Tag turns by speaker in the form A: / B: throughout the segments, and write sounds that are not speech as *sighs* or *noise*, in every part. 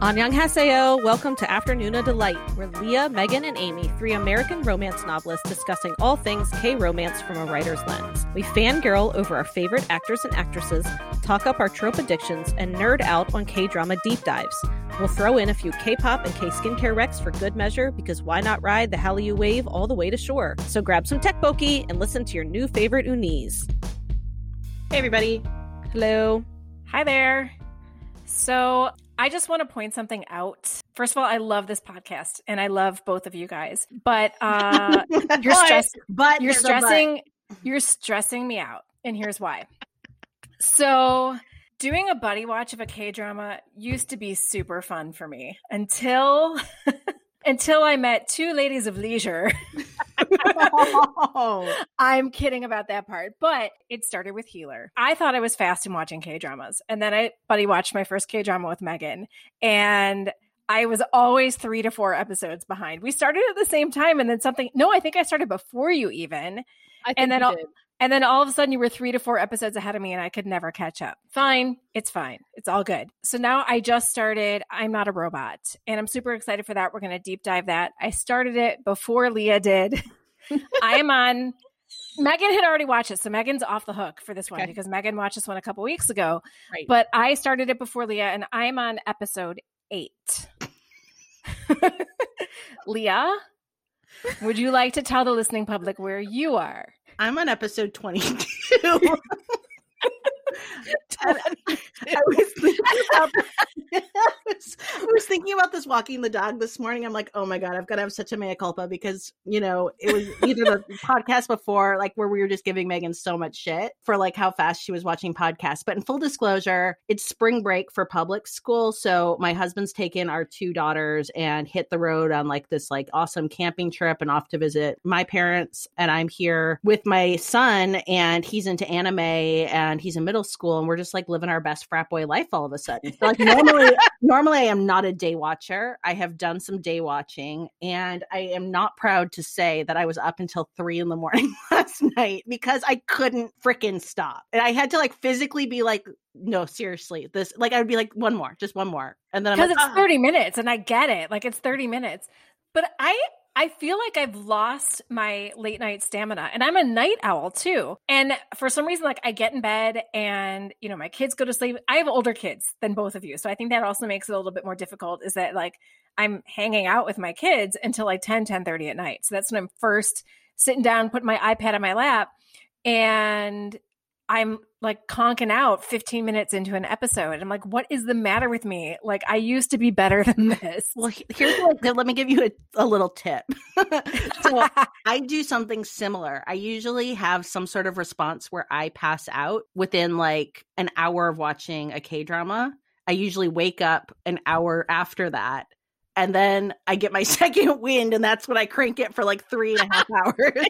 A: Annyeonghaseyo, welcome to Afternoon Afternoona Delight, where Leah, Megan, and Amy, three American romance novelists discussing all things K-romance from a writer's lens. We fangirl over our favorite actors and actresses, talk up our trope addictions, and nerd out on K-drama deep dives. We'll throw in a few K-pop and K-skincare recs for good measure, because why not ride the Hallyu wave all the way to shore? So grab some tech tteokbokki and listen to your new favorite unnies.
B: Hey, everybody.
A: Hello.
C: Hi there. So, I just want to point something out. First of all, I love this podcast and I love both of you guys. But uh *laughs* you're stress-
B: but
C: you're stressing you're stressing me out. And here's why. So, doing a buddy watch of a K-drama used to be super fun for me until *laughs* until I met two ladies of leisure.
B: Oh. *laughs* *laughs*
C: I'm kidding about that part, but it started with Healer. I thought I was fast in watching K dramas, and then I buddy watched my first K drama with Megan, and I was always three to four episodes behind. We started at the same time, and then something. No, I think I started before you even,
A: I think
C: and then I'll,
A: did.
C: and then all of a sudden you were three to four episodes ahead of me, and I could never catch up. Fine, it's fine, it's all good. So now I just started. I'm not a robot, and I'm super excited for that. We're going to deep dive that. I started it before Leah did. *laughs* I am on. Megan had already watched it, so Megan's off the hook for this one
A: Okay.
C: because Megan watched this one a couple weeks ago.
A: Right.
C: But I started it before Leah, and I'm on episode eight. *laughs* Leah, would you like to tell the listening public where you are?
B: I'm on episode 22. *laughs* *laughs* And *laughs* I was thinking about *laughs* I was, I was thinking about this walking the dog this morning. I'm like, oh my god, I've got to have such a mea culpa because you know it was either the podcast before, like where we were just giving Megan so much shit for like how fast she was watching podcasts. But in full disclosure, it's spring break for public school, so my husband's taken our two daughters and hit the road on like this like awesome camping trip and off to visit my parents. And I'm here with my son, and he's into anime and he's in middle school, and we're just like living our best frat boy life all of a sudden. So, like *laughs* normally, normally I am not a day watcher. I have done some day watching, and I am not proud to say that I was up until three in the morning *laughs* last night because I couldn't freaking stop, and I had to like physically be like, no, seriously, this like I would be like one more, just one more, and then I'm
C: Because
B: like,
C: it's
B: "Ah."
C: 30 minutes, and I get it. Like it's 30 minutes. But I I feel like I've lost my late night stamina. And I'm a night owl too. And for some reason, like I get in bed and you know, my kids go to sleep. I have older kids than both of you. So I think that also makes it a little bit more difficult, is that like I'm hanging out with my kids until like 10, 10 30 at night. So that's when I'm first sitting down, putting my iPad on my lap, and I'm like conking out 15 minutes into an episode. I'm like, what is the matter with me? Like, I used to be better *laughs* than this.
B: Well, here's what, let me give you a, a little tip. *laughs* so *laughs* I do something similar. I usually have some sort of response where I pass out within like an hour of watching a K drama. I usually wake up an hour after that. And then I get my *laughs* second wind, and that's when I crank it for like three and a half *laughs* hours.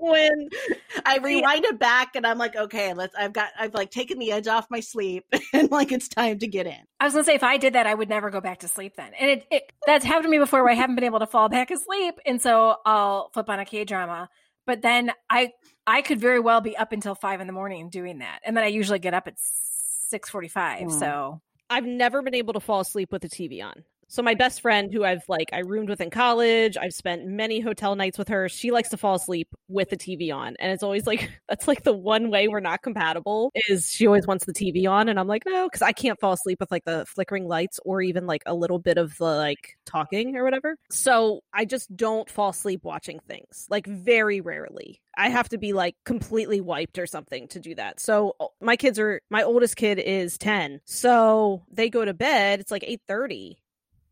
B: when *laughs* I rewind it back, and I'm like, okay, let's. I've got, I've like taken the edge off my sleep, and like it's time to get in.
C: I was gonna say if I did that, I would never go back to sleep then. And it, it that's happened to me before where I haven't been able to fall back asleep. And so I'll flip on a K drama. But then I I could very well be up until five in the morning doing that. And then I usually get up at six forty five.
B: Mm.
C: So
A: I've never been able to fall asleep with the TV on. So my best friend who I've like I roomed with in college, I've spent many hotel nights with her. She likes to fall asleep with the TV on. And it's always like *laughs* that's like the one way we're not compatible is she always wants the TV on and I'm like, oh, "No, cuz I can't fall asleep with like the flickering lights or even like a little bit of the like talking or whatever." So I just don't fall asleep watching things. Like very rarely. I have to be like completely wiped or something to do that. So my kids are my oldest kid is 10. So they go to bed, it's like 8:30.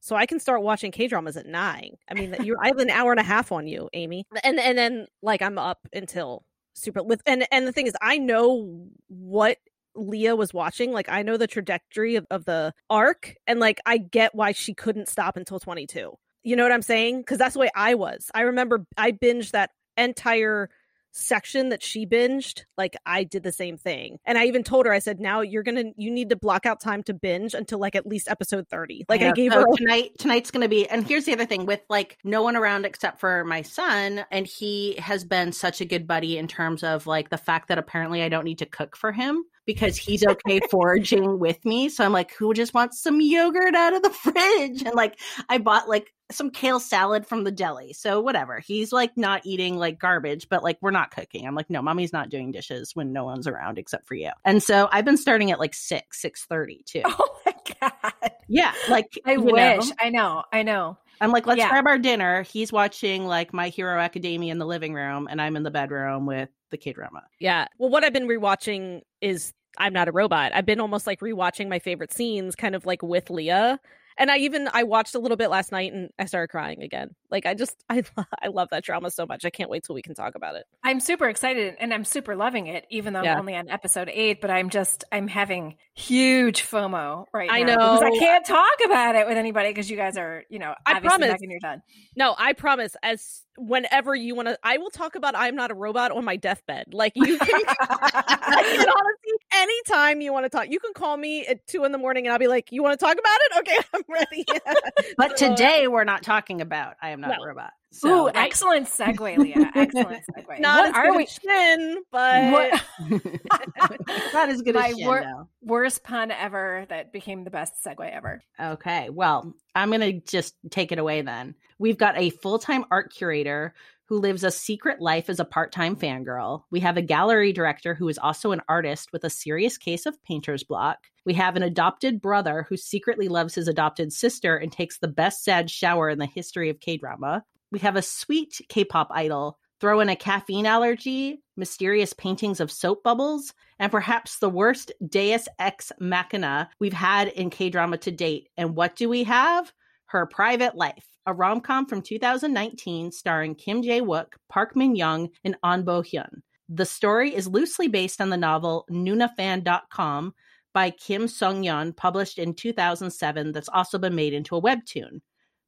A: So I can start watching K dramas at nine. I mean, you I have an hour and a half on you, Amy, and and then like I'm up until super with and and the thing is, I know what Leah was watching. Like I know the trajectory of, of the arc, and like I get why she couldn't stop until 22. You know what I'm saying? Because that's the way I was. I remember I binged that entire section that she binged like i did the same thing and i even told her i said now you're gonna you need to block out time to binge until like at least episode 30 like i
B: Yeah,
A: gave
B: so
A: her
B: tonight. Tonight's to be, and here's the other thing: with like no one around except for my son, and he has been such a good buddy in terms of like the fact that apparently I don't need to cook for him. Because he's okay foraging with me. So I'm like, who just wants some yogurt out of the *laughs* fridge? And like, I bought like some kale salad from the deli. So whatever. He's like not eating like garbage, but like we're not cooking. I'm like, no, mommy's not doing dishes when no one's around except for you. And so I've been starting at like six, six thirty too. *laughs*
C: Oh my god.
B: Yeah, like
C: I wish.
B: know,
C: I know. I know.
B: I'm like, let's
C: Yeah.
B: grab our dinner. He's watching like My Hero Academia in the living room, and I'm in the bedroom with the K drama.
A: Yeah. Well, what I've been rewatching is I'm not a robot. I've been almost like rewatching my favorite scenes, kind of like with Leah. And I even I watched a little bit last night and I started crying again. Like I just *laughs* I I love that drama so much. I can't wait till we can talk about it.
C: I'm super excited and I'm super loving it, even though
A: Yeah.
C: I'm only on episode eight. But I'm just I'm having huge FOMO right
A: I
C: now because I can't talk about it with anybody because you guys are, you know,
A: I promise.
C: Megan, you're done.
A: No, I promise. As whenever you want to, I will talk about I'm not a robot on my deathbed. Like you can, *laughs* I can honestly, anytime you want to talk, you can call me at two in the morning and I'll be like, "You want to talk about it? *laughs* Okay, I'm ready." *laughs*
B: But
A: So-
B: today we're not talking about I am not
A: No.
B: a robot.
C: Ooh,
B: So
C: excellent segue, Leah. *laughs* Excellent segue.
A: not
C: what
A: as good
C: we?
A: as Shin, but
C: What *laughs*
B: not as good
C: My
B: as Shin,
C: wor- worst pun ever that became the best segue ever?
B: Okay, well, I'm to just take it away then. We've got a full time art curator who lives a secret life as a part time fangirl. We have a gallery director who is also an artist with a serious case of painter's block. We have an adopted brother who secretly loves his adopted sister and takes the best sad shower in the history of K drama. We have a sweet K pop idol. Throw in a caffeine allergy, mysterious paintings of soap bubbles, and perhaps the worst Deus Ex Machina we've had in K drama to date. And what do we have? Her Private Life, a rom com from 2019 starring Kim Jae Wook, Park Min Young, and An Bo Hyun. The story is loosely based on the novel Nunafan.com by Kim Sung Yeon, published in 2007, that's also been made into a webtoon.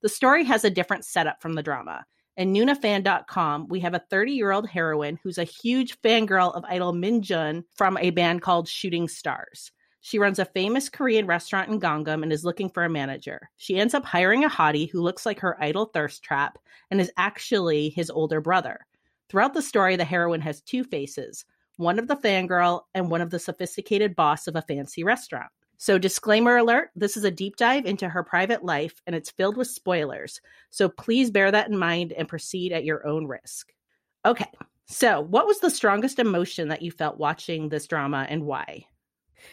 B: The story has a different setup from the drama. In Nunafan.com, we have a 30 year old heroine who's a huge fangirl of idol Min Jun from a band called Shooting Stars. She runs a famous Korean restaurant in Gangnam and is looking for a manager. She ends up hiring a hottie who looks like her idol thirst trap and is actually his older brother. Throughout the story, the heroine has two faces one of the fangirl and one of the sophisticated boss of a fancy restaurant. So, disclaimer alert this is a deep dive into her private life and it's filled with spoilers. So, please bear that in mind and proceed at your own risk. Okay, so what was the strongest emotion that you felt watching this drama and why?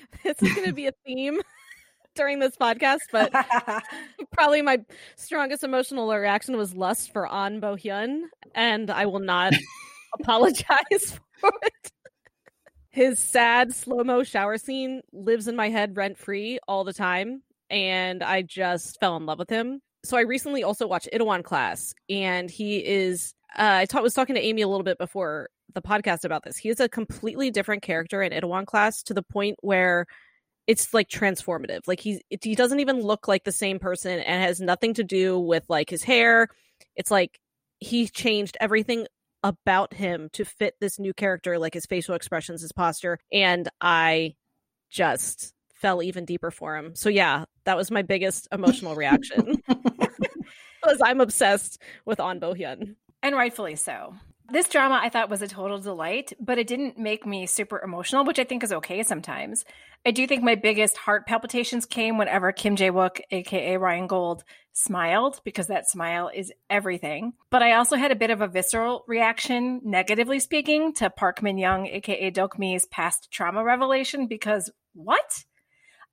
B: *laughs*
A: this is going to be a theme *laughs* during this podcast. But *laughs* probably my strongest emotional reaction was lust for An Bo Hyun, and I will not apologize for it. His sad slow mo shower scene lives in my head rent free all the time, and I just fell in love with him. So I recently also watched Itaewon Class, and he is. Uh, I ta- was talking to Amy a little bit before the podcast about this. He is a completely different character in Itaewon Class to the point where it's like transformative. Like he's he doesn't even look like the same person and has nothing to do with like his hair. It's like he changed everything about him to fit this new character, like his facial expressions, his posture, and I just fell even deeper for him. So yeah, that was my biggest emotional reaction. *laughs* *laughs* Because I'm obsessed with An Bo Hyun.
C: and rightfully so. This drama I thought was a total delight, but it didn't make me super emotional, which I think is okay sometimes. I do think my biggest heart palpitations came whenever Kim Jae Wook, aka Ryan Gold, smiled because that smile is everything. But I also had a bit of a visceral reaction, negatively speaking, to Park Min Young, aka Dokmi's past trauma revelation because what?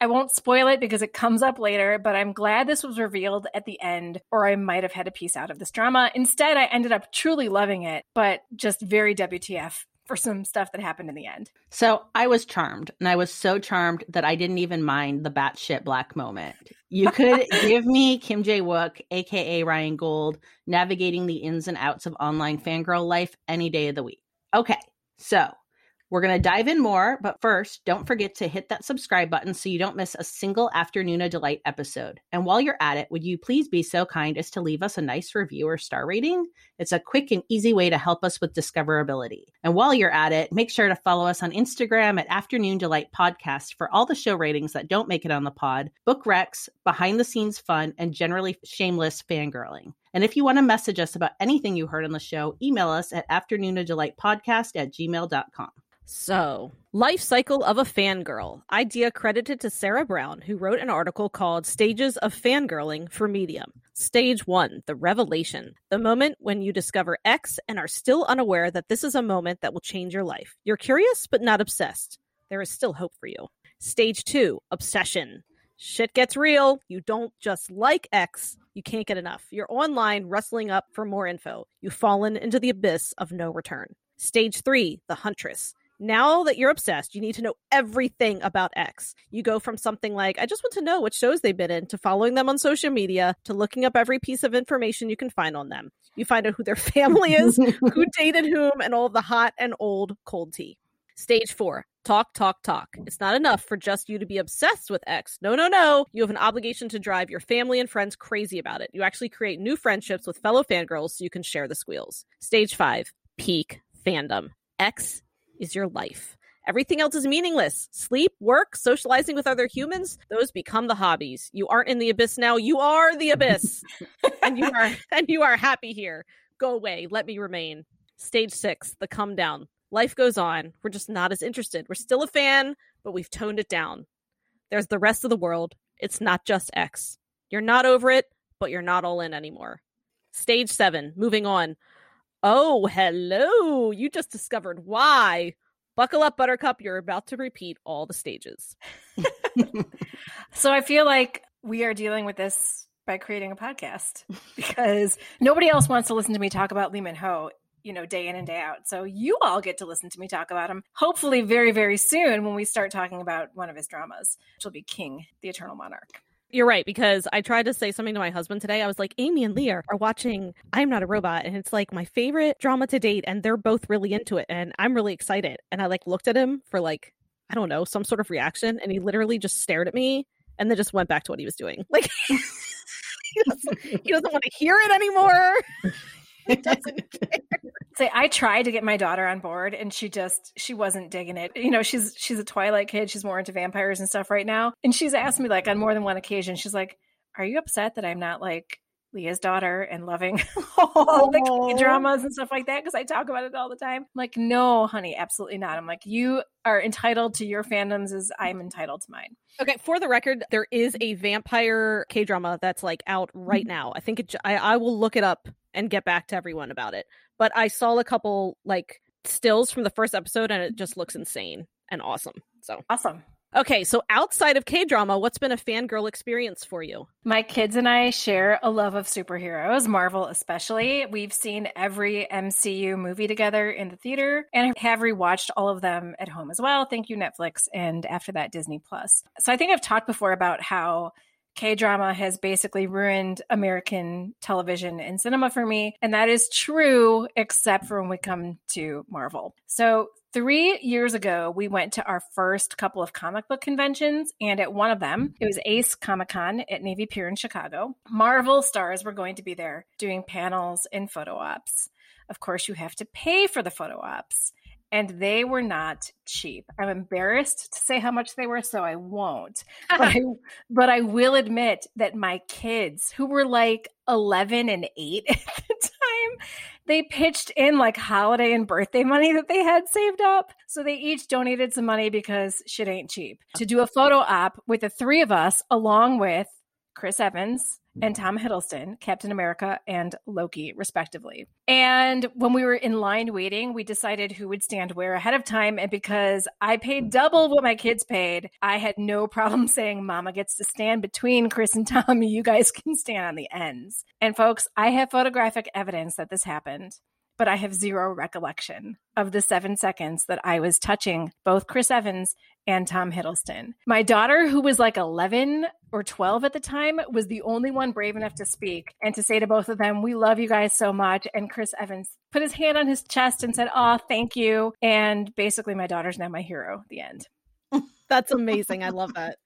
C: I won't spoil it because it comes up later, but I'm glad this was revealed at the end, or I might have had a piece out of this drama. Instead, I ended up truly loving it, but just very WTF for some stuff that happened in the end.
B: So I was charmed, and I was so charmed that I didn't even mind the batshit black moment. You *laughs* could give me Kim Jae Wook, aka Ryan Gold, navigating the ins and outs of online fangirl life any day of the week. Okay, so we're going to dive in more, but first, don't forget to hit that subscribe button so you don't miss a single Afternoon of Delight episode. And while you're at it, would you please be so kind as to leave us a nice review or star rating? It's a quick and easy way to help us with discoverability. And while you're at it, make sure to follow us on Instagram at Afternoon Delight Podcast for all the show ratings that don't make it on the pod, book recs, behind the scenes fun, and generally shameless fangirling. And if you want to message us about anything you heard on the show, email us at afternoonofdelightpodcast at gmail.com.
A: So Life Cycle of a Fangirl. Idea credited to Sarah Brown, who wrote an article called Stages of Fangirling for Medium. Stage one, the revelation. The moment when you discover X and are still unaware that this is a moment that will change your life. You're curious, but not obsessed. There is still hope for you. Stage two, obsession. Shit gets real. You don't just like X, you can't get enough. You're online rustling up for more info. You've fallen into the abyss of no return. Stage three, the huntress. Now that you're obsessed, you need to know everything about X. You go from something like, I just want to know what shows they've been in, to following them on social media, to looking up every piece of information you can find on them. You find out who their *laughs* family is, who *laughs* dated whom, and all of the hot and old cold tea. Stage four, talk, talk, talk. It's not enough for just you to be obsessed with X. No, no, no. You have an obligation to drive your family and friends crazy about it. You actually create new friendships with fellow fangirls so you can share the squeals. Stage five, peak fandom. X is your life. Everything else is meaningless. Sleep, work, socializing with other humans, those become the hobbies. You aren't in the abyss now, you are the abyss. *laughs* and you are and you are happy here. Go away, let me remain. Stage 6, the come down. Life goes on. We're just not as interested. We're still a fan, but we've toned it down. There's the rest of the world. It's not just X. You're not over it, but you're not all in anymore. Stage 7, moving on. Oh, hello. You just discovered why. Buckle up, Buttercup. You're about to repeat all the stages. *laughs*
C: so I feel like we are dealing with this by creating a podcast because nobody else wants to listen to me talk about Lee Min Ho, you know, day in and day out. So you all get to listen to me talk about him, hopefully very, very soon when we start talking about one of his dramas, which will be King, the Eternal Monarch.
A: You're right because I tried to say something to my husband today. I was like, Amy and Leah are watching I'm Not a Robot, and it's like my favorite drama to date, and they're both really into it, and I'm really excited. And I like looked at him for like I don't know some sort of reaction, and he literally just stared at me and then just went back to what he was doing. Like *laughs* he, doesn't, he doesn't want to hear it anymore. He doesn't *laughs* care.
C: Say, I tried to get my daughter on board, and she just she wasn't digging it. You know, she's she's a Twilight kid. She's more into vampires and stuff right now. And she's asked me like on more than one occasion. She's like, "Are you upset that I'm not like Leah's daughter and loving *laughs* all the dramas and stuff like that because I talk about it all the time. I'm like, no, honey, absolutely not. I'm like, you are entitled to your fandoms as I'm entitled to mine.
A: Okay, for the record, there is a vampire K drama that's like out right mm-hmm. now. I think it. I, I will look it up and get back to everyone about it. But I saw a couple like stills from the first episode, and it just looks insane and awesome. So
C: awesome.
A: Okay, so outside of K drama, what's been a fangirl experience for you?
C: My kids and I share a love of superheroes, Marvel especially. We've seen every MCU movie together in the theater and have rewatched all of them at home as well. Thank you, Netflix, and after that, Disney Plus. So I think I've talked before about how K drama has basically ruined American television and cinema for me. And that is true, except for when we come to Marvel. So, three years ago, we went to our first couple of comic book conventions. And at one of them, it was Ace Comic Con at Navy Pier in Chicago. Marvel stars were going to be there doing panels and photo ops. Of course, you have to pay for the photo ops and they were not cheap. I'm embarrassed to say how much they were, so I won't. *laughs* but, I, but I will admit that my kids, who were like 11 and 8 *laughs* at the time, they pitched in like holiday and birthday money that they had saved up. So they each donated some money because shit ain't cheap to do a photo op with the three of us, along with Chris Evans, Mm-hmm. and Tom Hiddleston, Captain America and Loki, respectively. And when we were in line waiting, we decided who would stand where ahead of time. And because I paid double what my kids paid, I had no *laughs* problem saying, Mama gets to stand between Chris and Tom. *laughs* You guys can stand on the ends. And folks, I have photographic evidence that this happened but I have zero recollection of the seven seconds that I was touching both Chris Evans and Tom Hiddleston. My daughter, who was like 11 or 12 at the time, was the only one brave enough to speak and to say to both of them, We love you guys so much. And Chris Evans put his hand on his chest and said, Oh, thank you. And basically, my daughter's now my hero. The end. *laughs*
A: That's amazing. I love that.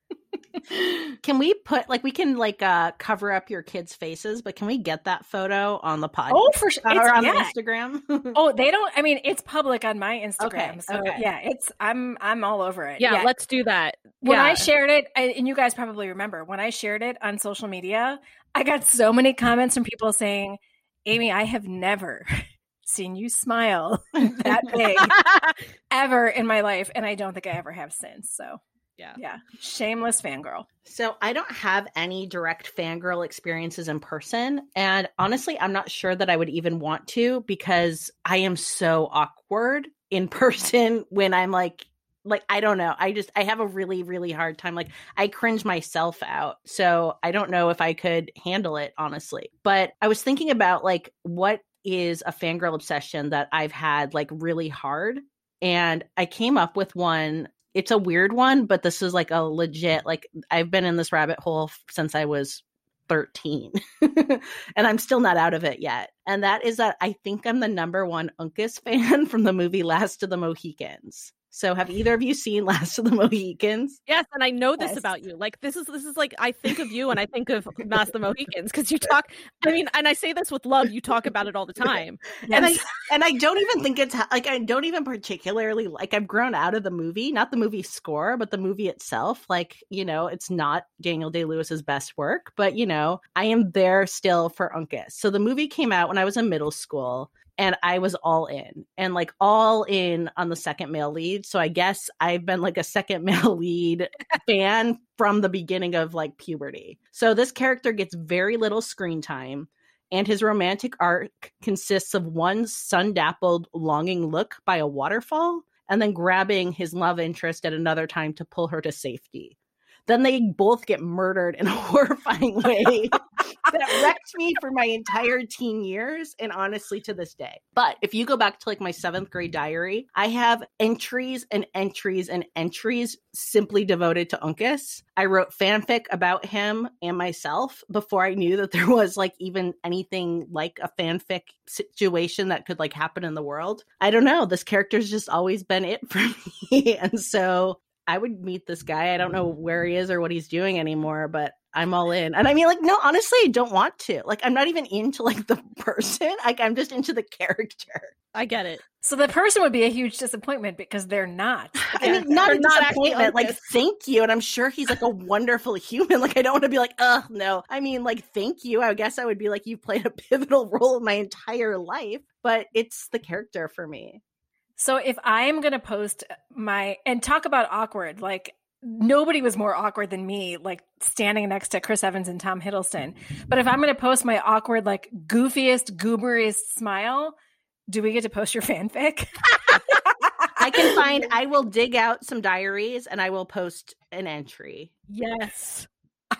A: *laughs*
B: can we put like we can like uh cover up your kids' faces, but can we get that photo on the podcast?
C: Oh, for sure.
B: Or on yeah. Instagram? *laughs*
C: oh, they don't. I mean, it's public on my Instagram. Okay, so okay. yeah, it's I'm I'm all over it.
A: Yeah, yeah. let's do that.
C: When
A: yeah.
C: I shared it, I, and you guys probably remember when I shared it on social media, I got so many comments from people saying, "Amy, I have never." *laughs* seen you smile that big ever in my life, and I don't think I ever have since. So
A: Yeah.
C: yeah, shameless fangirl.
B: So I don't have any direct fangirl experiences in person. And honestly, I'm not sure that I would even want to because I am so awkward in *laughs* person when I'm like, like I don't know. I just I have a really really hard time. Like I cringe myself out. So I don't know if I could handle it honestly. But I was thinking about like what is a fangirl obsession that I've had like really hard and I came up with one it's a weird one, but this is like a legit mm. like I've been in this rabbit hole since I was 13 *laughs* and I'm still not out of it yet. And that is that I think I'm the number one Uncas *laughs* fan from the movie Last of the Mohicans. So have either of you seen Last of the Mohicans?
A: Yes, and I know this
C: Yes.
A: about you. Like this is this is like I think of you and I think of Last of the Mohicans because you talk. I mean, and I say this with love. You talk about it all the *laughs* time.
B: And I and I don't even think it's like I don't even particularly like I've grown out of the movie, not the movie score, but the movie itself. Like, you know, it's not Daniel Day-Lewis's best work, but you know, I am there still for Uncas. So the movie came out when I was in middle school and I was all in and like all in on the second male lead. So I guess I've been like a second *laughs* male lead fan from the beginning of like puberty. So this character gets very little screen time and his romantic arc consists of one sun dappled, longing look by a waterfall and then grabbing his love interest at another time to pull her to safety. Then they both get murdered in a *laughs* horrifying way that wrecked me for my entire teen years and honestly to this day. But if you go back to like my seventh grade diary, I have entries and entries and entries simply devoted to Uncas. I wrote fanfic about him and myself before I knew that there was like even anything like a fanfic situation that could like happen in the world. I don't know. This character's just always been it for *laughs* me. and so I would meet this guy. I don't know where he is or what he's doing anymore, but I'm all in. And I mean, like, no, honestly, I don't want to. Like, I'm not even into like the *laughs* person. Like, I'm just into the character.
A: I get it.
C: So the person would be a huge disappointment because they're not. *sighs*
B: I mean, not a disappointment. Like, thank you. And I'm sure he's like a wonderful human. *laughs* Like, I don't want to be like, oh, no. I mean, like, thank you. I guess I would be like, you played a *laughs* pivotal role in my entire life, but it's the character for me.
C: So if I am going to post my and talk about awkward, like nobody was more awkward than me, like standing next to Chris Evans and Tom Hiddleston. But if I'm going to post my awkward, like goofiest, gooberiest smile, do we get to post your fanfic?
B: I can *laughs* find, I will dig out some diaries and I will post an entry.
A: Yes.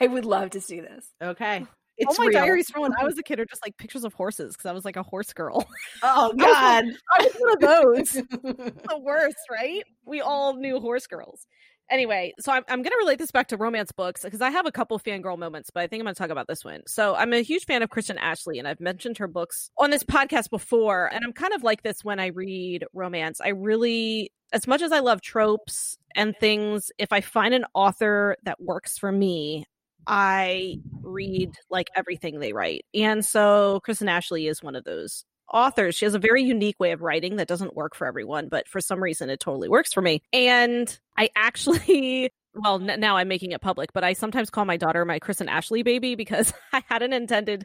C: I would love to see this.
B: Okay. It's
A: All my
B: real.
A: diaries from when I was a kid are just like pictures of horses because I was like a horse girl.
B: Oh, *laughs* God.
A: I was one of those. *laughs* the worst, right? We all knew horse girls. Anyway, so I'm, I'm going to relate this back to romance books because I have a couple fangirl moments, but I think I'm going to talk about this one. So I'm a huge fan of Kristen Ashley, and I've mentioned her books on this podcast before. And I'm kind of like this when I read romance. I really, as much as I love tropes and things, if I find an author that works for me, I read like everything they write. And so Kristen Ashley is one of those authors. She has a very unique way of writing that doesn't work for everyone, but for some reason it totally works for me. And I actually *laughs* well, n- now I'm making it public, but I sometimes call my daughter my Kristen Ashley baby because *laughs* I hadn't intended,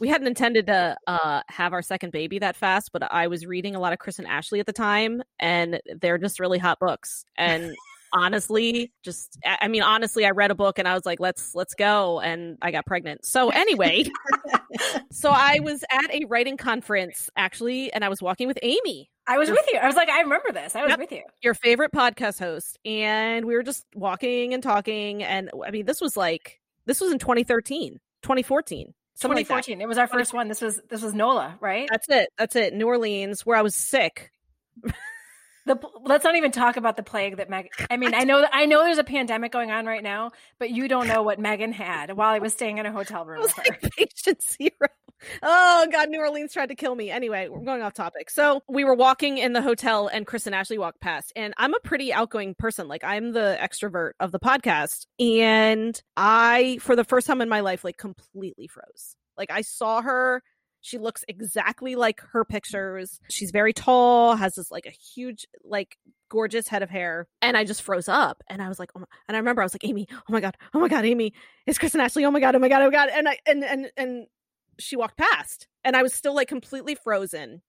A: we hadn't intended to uh, have our second baby that fast, but I was reading a lot of Kristen Ashley at the time, and they're just really hot books. And honestly, just I mean, honestly, I read a book and I was like, let's let's go, and I got pregnant. So anyway, *laughs* so I was at a writing conference actually, and I was walking with Amy,
C: I was
A: Your-
C: with you. I was like, I remember this. I was
A: Yep.
C: with you.
A: your favorite podcast host, and we were just walking and talking. And I mean, this was like this was in 2013, 2014, something like
C: 2014. It was our first one. This was this was Nola, right?
A: That's it. That's it. New Orleans, where I was sick. *laughs*
C: The, let's not even talk about the plague that Meg. I mean, I know I know there's a pandemic going on right now, but you don't know what Megan had while I was staying in a hotel room
A: was
C: with her.
A: like *laughs* patient zero. Oh God, New Orleans tried to kill me. Anyway, we're going off topic. So we were walking in the hotel, and Kristen Ashley walked past. And I'm a pretty outgoing person. Like I'm the extrovert of the podcast, and I, for the first time in my life, like completely froze. Like I saw her. She looks exactly like her pictures. She's very tall, has this like a huge, like gorgeous head of hair. And I just froze up. And I was like, oh my, and I remember I was like, Amy, oh my God, oh my God, Amy, it's Kristen Ashley. Oh my God, oh my God, oh my God. And I, and, and, and she walked past and I was still like completely frozen.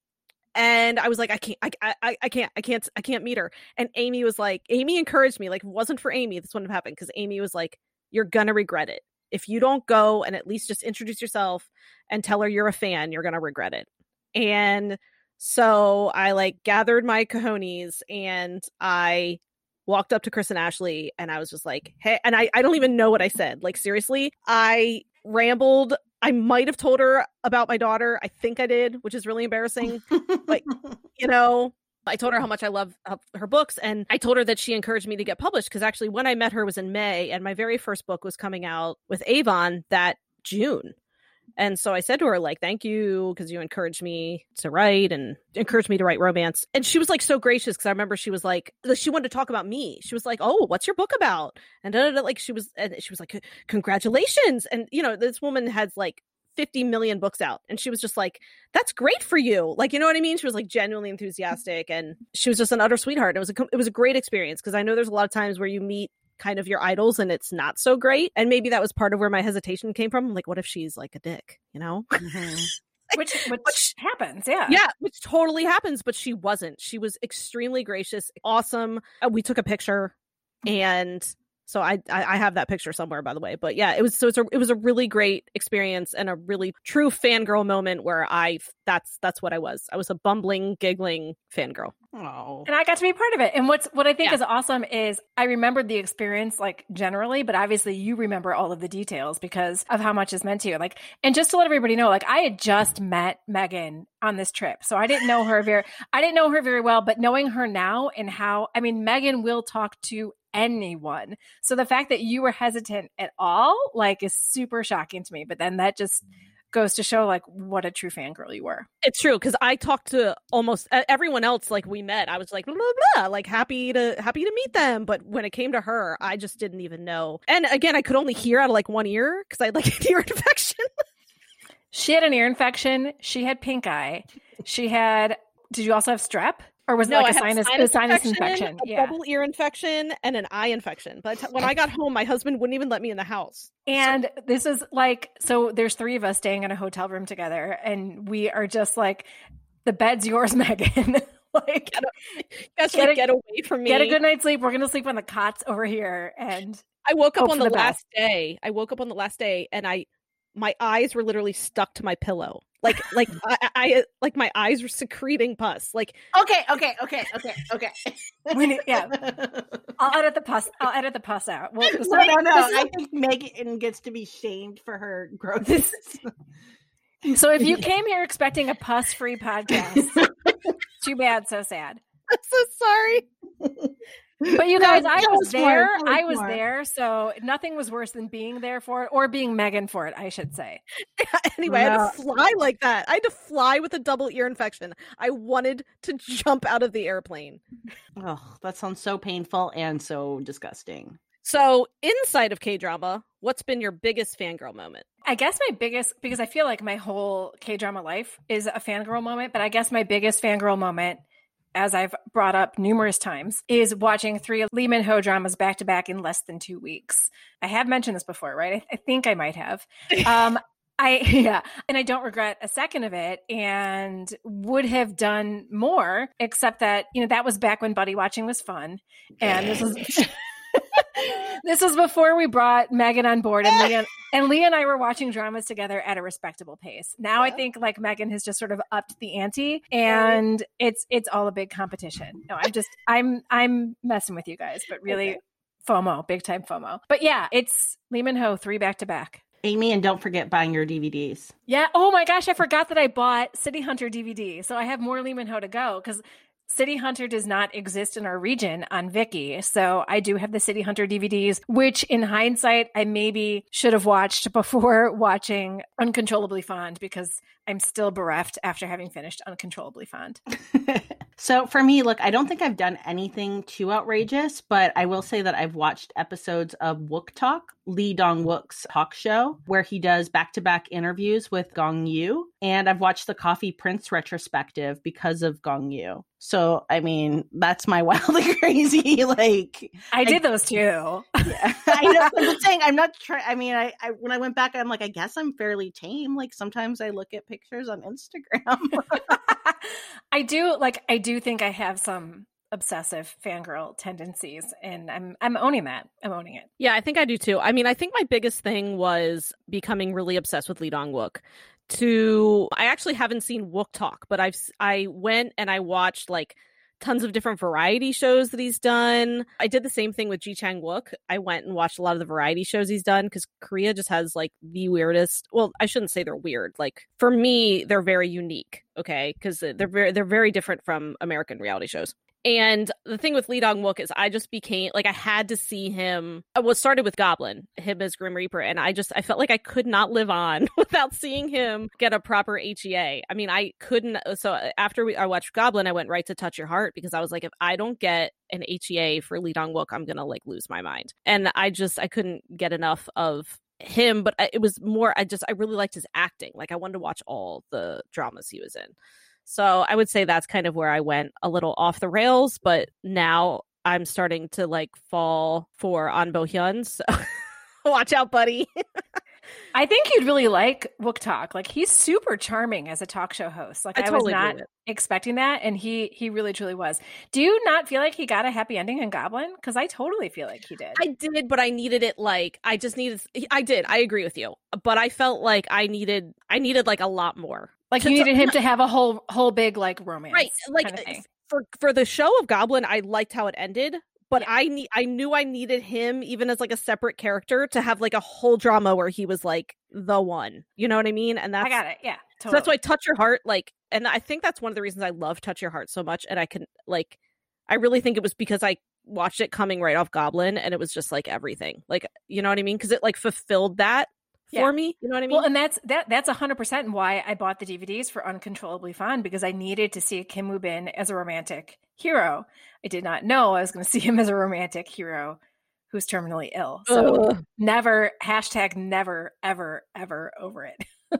A: and I was like, I can't, I, I, I can't, I can't, I can't meet her. And Amy was like, Amy encouraged me. Like, wasn't for Amy, this wouldn't have happened because Amy was like, you're gonna regret it if you don't go and at least just introduce yourself and tell her you're a fan. You're gonna regret it. And so I like gathered my cojones and I walked up to Kristen Ashley and I was just like, hey, and I, I don't even know what I said. Like, seriously, I rambled. I might have told her about my daughter. I think I did, which is really embarrassing. but, *laughs* you know, I told her how much I love uh, her books, and I told her that she encouraged me to get published because actually, when I met her was in May, and my very first book was coming out with Avon that June. And so I said to her, like, thank you because you encouraged me to write and encouraged me to write romance. And she was like so gracious because I remember she was like, she wanted to talk about me. She was like, oh, what's your book about? And da, da, da, like she was, and she was like, congratulations. And you know, this woman has like 50 million books out and she was just like that's great for you like you know what i mean she was like genuinely enthusiastic and she was just an utter sweetheart it was a it was a great experience because i know there's a lot of times where you meet kind of your idols and it's not so great. And maybe that was part of where my hesitation came from. Like, what if she's like a dick, you know?
C: Mm-hmm. *laughs* which, which, which happens, yeah.
A: Yeah, which totally happens, but she wasn't. She was extremely gracious, awesome. Uh, we took a picture and so I, I, I have that picture somewhere, by the way. But yeah, it was so it's a, it was a really great experience and a really true fangirl moment where I that's that's what I was. I was a bumbling, giggling fangirl.
C: Oh, and I got to be part of it. And what's what I think yeah. is awesome is I remembered the experience like generally, but obviously you remember all of the details because of how much is meant to you. Like, and just to let everybody know, like I had just met Megan on this trip, so I didn't know her very I didn't know her very well, but knowing her now and how I mean, Megan will talk to anyone. So the fact that you were hesitant at all, like, is super shocking to me. But then that just mm. goes to show like what a true fangirl you were.
A: It's true because I talked to almost everyone else like we met. I was like blah, blah, blah, like happy to happy to meet them, but when it came to her, I just didn't even know. And again, I could only hear out of like one ear because I had like *laughs* an ear infection.
C: she had an ear infection. She had pink eye. She had. Did you also have strep? Or was
A: no,
C: it like a sinus, sinus, a sinus infection, infection?
A: a yeah. double ear infection, and an eye infection. But when I got home, my husband wouldn't even let me in the house.
C: And so. this is like, so there's three of us staying in a hotel room together, and we are just like, the bed's yours, *laughs* Megan. like,
A: get, a, get, a, get away from me.
C: Get a good night's sleep. We're gonna sleep on the cots over here. And
A: I woke up on the, the last day. I woke up on the last day, and I, my eyes were literally stuck to my pillow. Like like *laughs* I, I, like my eyes were secreting pus like
B: okay okay okay okay okay.
C: When it, yeah. *laughs* I'll edit the pus i'll edit the pus out. Well
B: no no no i think megan gets to be shamed for her growth
C: so if you *laughs* came here expecting a pus free podcast too bad so sad.
A: I'm so sorry
C: but you *laughs* guys, I was there. I was there, so nothing was worse than being there for it or being Megan for it. I should say. *laughs*
A: anyway, no. I had to fly like that. I had to fly with a double ear infection. I wanted to *laughs* jump out of the airplane.
B: Oh, that sounds so painful and so disgusting.
A: So, inside of K drama, what's been your biggest fangirl moment?
C: I guess my biggest, because I feel like my whole K drama life is a fangirl moment, but I guess my biggest fangirl moment as I've brought up numerous times, is watching three Lee Min Ho dramas back to back in less than two weeks. I have mentioned this before, right? I, I think I might have. *laughs* Um, I *laughs* yeah, and I don't regret a second of it, and would have done more, except that you know that was back when buddy watching was fun, and this was *laughs* this was before we brought Megan on board, and Leah and Leah and I were watching dramas together at a respectable pace. Now yeah. I think like Megan has just sort of upped the ante, and it's it's all a big competition. No, I'm just *laughs* I'm I'm messing with you guys, but really. Okay. FOMO, big time FOMO. But yeah, it's Lee Min Ho three back to back.
B: Amy, and don't forget buying your DVDs.
C: Yeah. Oh my gosh, I forgot that I bought City Hunter DVD. So I have more Lee Min Ho to go because City Hunter does not exist in our region on Viki. So I do have the City Hunter DVDs, which in hindsight, I maybe should have watched *laughs* before watching Uncontrollably Fond because I'm still bereft after having finished Uncontrollably Fond. *laughs*
B: so for me, look, I don't think I've done anything too outrageous, but I will say that I've watched episodes of Wook Talk, Lee Dong Wook's talk show, where he does back to back interviews with Gong Yu. And I've watched the Coffee Prince retrospective because of Gong Yu. So, I mean, that's my *laughs* wildly crazy. Like,
C: I did I, those too. Yeah,
B: I know. *laughs* I'm just saying, I'm not trying. I mean, I, I, when I went back, I'm like, I guess I'm fairly tame. Like, sometimes I look at pictures on Instagram. *laughs*
C: I do like I do think I have some obsessive fangirl tendencies and I'm I'm owning that. I'm owning it.
A: Yeah, I think I do too. I mean, I think my biggest thing was becoming really obsessed with Lee Dong Wook. To I actually haven't seen Wook talk, but I've I went and I watched like tons of different variety shows that he's done. I did the same thing with Ji Chang Wook. I went and watched a lot of the variety shows he's done because Korea just has like the weirdest. Well, I shouldn't say they're weird. Like for me, they're very unique. Okay, because they're very they're very different from American reality shows. And the thing with Lee Dong Wook is I just became like I had to see him. Uh, what started with Goblin, him as Grim Reaper, and I just I felt like I could not live on *laughs* without seeing him get a proper HEA. I mean, I couldn't. Uh, so uh, after we, I watched Goblin, I went right to Touch Your Heart because I was like, if I don't get an HEA for Lee Dong Wook, I'm gonna like lose my mind. And I just I couldn't get enough of him. But it was more. I just I really liked his acting. Like I wanted to watch all the dramas he was in. So I would say that's kind of where I went a little off the rails, but now I'm starting to like fall for An Bo Hyun. So *laughs* watch out, buddy. *laughs*
C: I think you'd really like Wook Talk. Like he's super charming as a talk show host. Like I, I totally was not expecting that, and he he really truly was. Do you not feel like he got a happy ending in Goblin? Because I totally feel like he did.
A: I did, but I needed it. Like I just needed. I did. I agree with you, but I felt like I needed. I needed like a lot more.
C: Like you needed him to have a whole whole big like romance,
A: right? Like kind of uh, for for the show of Goblin, I liked how it ended, but. I need I knew I needed him even as like a separate character to have like a whole drama where he was like the one. You know what I mean? And that's
C: I got it. Yeah.
A: Totally. So that's why Touch Your Heart, like, and I think that's one of the reasons I love Touch Your Heart so much. And I can like, I really think it was because I watched it coming right off Goblin, and it was just like everything, like you know what I mean? Because it like fulfilled that yeah. for me. You know what I mean?
C: Well, and that's that that's a hundred percent why I bought the DVDs for Uncontrollably Fond because I needed to see Kim Woo Bin as a romantic hero. I did not know I was going *laughs* to see him as a romantic hero who's terminally ill. So Ugh. never hashtag never ever ever over it. *laughs*